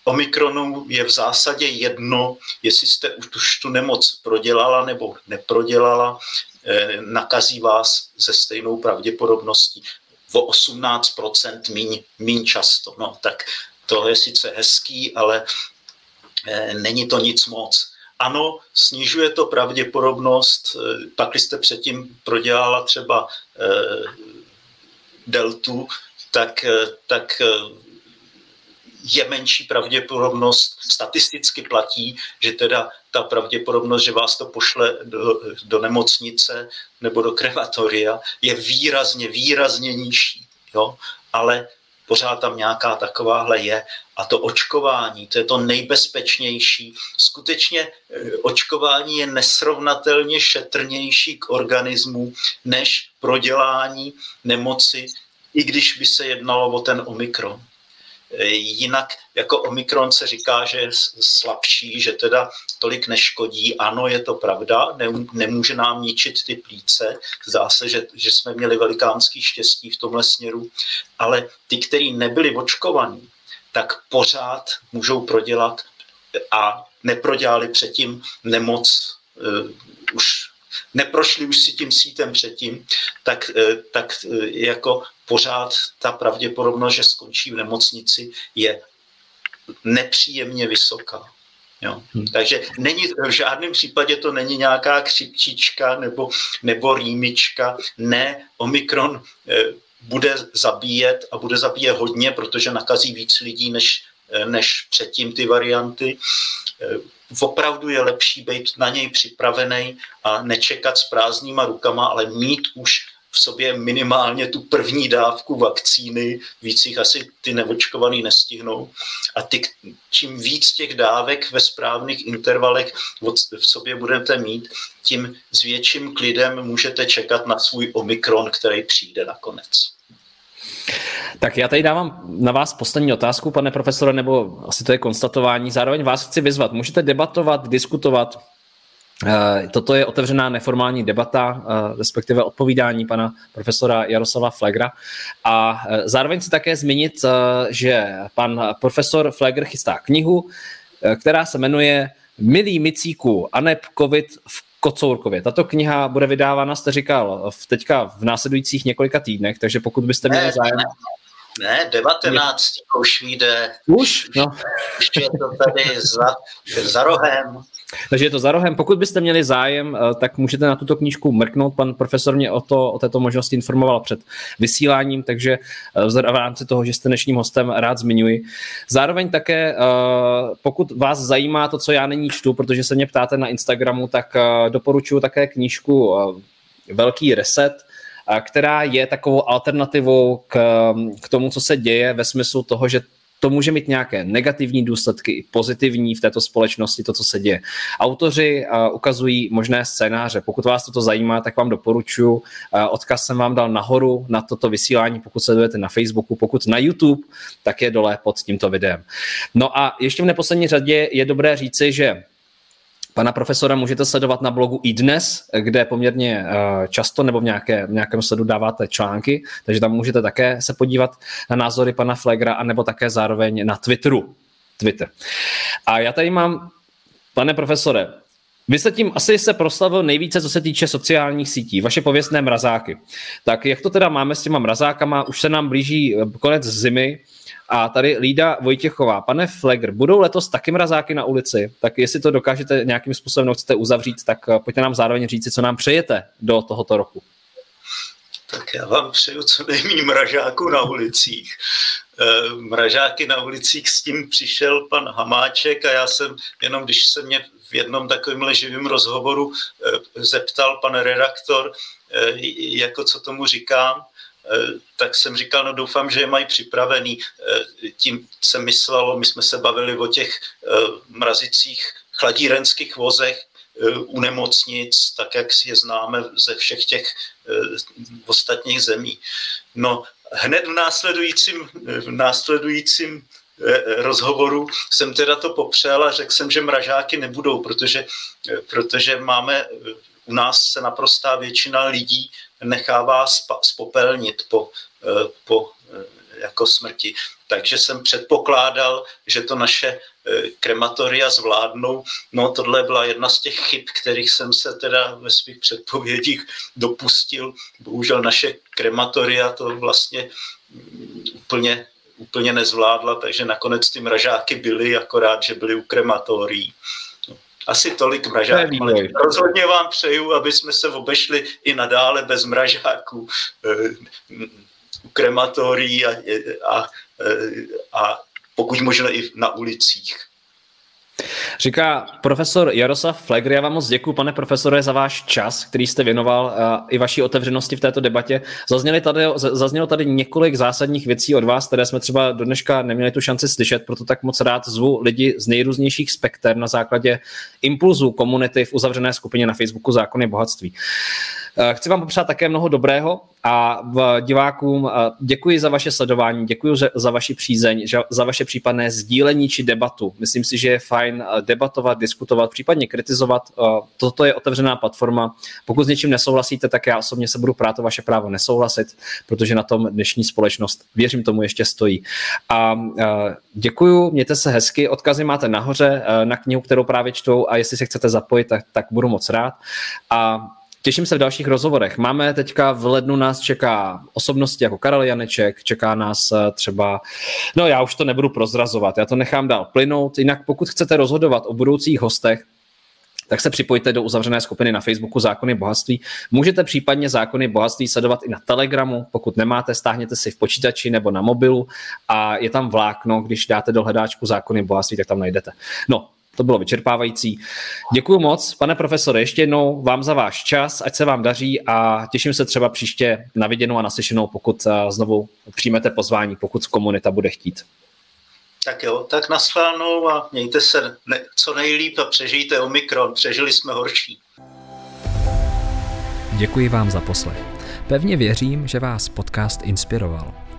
S2: Omikronu je v zásadě jedno, jestli jste už tu nemoc prodělala nebo neprodělala, eh, nakazí vás ze stejnou pravděpodobností o 18% míň, míň často. No, tak to je sice hezký, ale eh, není to nic moc ano, snižuje to pravděpodobnost, eh, pak jste předtím prodělala třeba eh, deltu, tak, eh, tak je menší pravděpodobnost, statisticky platí, že teda ta pravděpodobnost, že vás to pošle do, do nemocnice nebo do krematoria, je výrazně, výrazně nižší. Jo? Ale pořád tam nějaká takováhle je. A to očkování, to je to nejbezpečnější. Skutečně eh, očkování je nesrovnatelně šetrnější k organismu než prodělání nemoci, i když by se jednalo o ten omikron. Jinak jako Omikron se říká, že je slabší, že teda tolik neškodí. Ano, je to pravda, nemůže nám ničit ty plíce. Zdá se, že, že jsme měli velikánský štěstí v tomhle směru, ale ty, kteří nebyli očkovaní, tak pořád můžou prodělat a neprodělali předtím nemoc uh, už neprošli už si tím sítem předtím, tak, uh, tak uh, jako pořád ta pravděpodobnost, že skončí v nemocnici, je nepříjemně vysoká. Jo. Hmm. Takže není, v žádném případě to není nějaká křipčička nebo, nebo rýmička. Ne, Omikron eh, bude zabíjet a bude zabíjet hodně, protože nakazí víc lidí než, eh, než předtím ty varianty. Eh, opravdu je lepší být na něj připravený a nečekat s prázdnýma rukama, ale mít už v sobě minimálně tu první dávku vakcíny, víc jich asi ty neočkovaný nestihnou. A ty, čím víc těch dávek ve správných intervalech v sobě budete mít, tím s větším klidem můžete čekat na svůj omikron, který přijde nakonec.
S1: Tak já tady dávám na vás poslední otázku, pane profesore, nebo asi to je konstatování. Zároveň vás chci vyzvat. Můžete debatovat, diskutovat, Eh, toto je otevřená neformální debata, eh, respektive odpovídání pana profesora Jaroslava Flegra. A eh, zároveň si také zmínit, že pan profesor Flegr chystá knihu, která se jmenuje Milý Micíku, Aneb COVID v Kocourkově. Tato kniha bude vydávána, jste říkal, v teďka v následujících několika týdnech, takže pokud byste měli zájem...
S2: Ne, ne 19. už vyjde.
S1: Už? No.
S2: Už je to tady za, za rohem.
S1: Takže je to za rohem. Pokud byste měli zájem, eh, tak můžete na tuto knížku mrknout. Pan profesor mě o, to, o této možnosti informoval před vysíláním, takže eh, v rámci toho, že jste dnešním hostem, rád zmiňuji. Zároveň také, eh, pokud vás zajímá to, co já nyní čtu, protože se mě ptáte na Instagramu, tak doporučuji také knížku Velký reset, která je takovou alternativou k, k tomu, co se děje ve smyslu toho, že to může mít nějaké negativní důsledky i pozitivní v této společnosti, to, co se děje. Autoři uh, ukazují možné scénáře. Pokud vás toto zajímá, tak vám doporučuji. Uh, odkaz jsem vám dal nahoru na toto vysílání, pokud sledujete na Facebooku, pokud na YouTube, tak je dole pod tímto videem. No a ještě v neposlední řadě je dobré říci, že Pana profesora můžete sledovat na blogu i dnes, kde poměrně eh, často nebo v, nějaké, v nějakém sledu dáváte články, takže tam můžete také se podívat na názory pana Flegra, anebo také zároveň na Twitteru. Twitter. A já tady mám, pane profesore, vy jste tím asi se proslavil nejvíce, co se týče sociálních sítí, vaše pověstné mrazáky. Tak jak to teda máme s těma mrazákama? Už se nám blíží eh, konec zimy, a tady Lída Vojtěchová, pane Flegr, budou letos taky mrazáky na ulici? Tak jestli to dokážete nějakým způsobem chcete uzavřít, tak eh, pojďte nám zároveň říct, co nám přejete do tohoto roku.
S2: Tak já vám přeju co nejméně mražáků na ulicích. Eh, mražáky na ulicích s tím přišel pan Hamáček a já jsem, jenom když se mě v jednom takovémhle živém rozhovoru eh, zeptal pan redaktor, jako co tomu říkám, tak jsem říkal, no doufám, že je mají připravený. Eh, tím se myslelo, my jsme se bavili o těch eh, mrazicích chladírenských vozech u nemocnic, tak jak si je známe ze všech těch ostatních zemí. No hned v následujícím, v následujícím rozhovoru jsem teda to popřel a řekl jsem, že mražáky nebudou, protože, protože máme, u nás se naprostá většina lidí nechává spopelnit po, eh, po eh, jako smrti. Takže jsem předpokládal, že to naše eh, krematoria zvládnou. No tohle byla jedna z těch chyb, kterých jsem se teda ve svých předpovědích dopustil. Bohužel naše krematoria to vlastně mm, úplně, úplně nezvládla, takže nakonec ty mražáky byly, akorát, že byly u krematorií. Asi tolik mražáků. Rozhodně vám přeju, aby jsme se obešli i nadále bez mražáků eh, u krematorií a, a, a pokud možno i na ulicích.
S1: Říká profesor Jaroslav Flegr, já vám moc děkuji, pane profesore, za váš čas, který jste věnoval uh, i vaší otevřenosti v této debatě. Zazněly tady, zaznělo tady několik zásadních věcí od vás, které jsme třeba do dneška neměli tu šanci slyšet, proto tak moc rád zvu lidi z nejrůznějších spekter na základě impulzu komunity v uzavřené skupině na Facebooku Zákony bohatství. Uh, chci vám popřát také mnoho dobrého a divákům uh, děkuji za vaše sledování, děkuji za vaši přízeň, za vaše případné sdílení či debatu. Myslím si, že je fajn eh, debatovat, diskutovat, případně kritizovat. Eh, toto je otevřená platforma. Pokud s něčím nesouhlasíte, tak já osobně se budu prát o vaše právo nesouhlasit, protože na tom dnešní společnost, věřím tomu, ještě stojí. A eh, děkuju, mějte se hezky, odkazy máte nahoře na knihu, kterou právě čtou a jestli se chcete zapojit, tak, tak budu moc rád. A Těším se v dalších rozhovorech. Máme teďka v lednu nás čeká osobnosti jako Karel Janeček, čeká nás eh, třeba, no já už to nebudu prozrazovat, já to nechám dál plynout. Jinak pokud chcete rozhodovat o budoucích hostech, tak se připojte do uzavřené skupiny na Facebooku Zákony bohatství. Můžete případně Zákony bohatství sledovat i na Telegramu, pokud nemáte, stáhněte si v počítači nebo na mobilu a je tam vlákno, když dáte do hledáčku Zákony bohatství, tak tam najdete. No, to bylo vyčerpávající. Děkuji moc, pane profesore, ještě jednou vám za váš čas, ať se vám daří a těším se třeba příště na viděnou a naslyšenou, pokud eh, znovu přijmete pozvání, pokud komunita bude chtít.
S2: Tak jo, tak naschvánou a mějte se ne, co nejlíp a přežijte Omikron. Přežili jsme horší.
S3: Děkuji vám za poslech. Pevně věřím, že vás podcast inspiroval.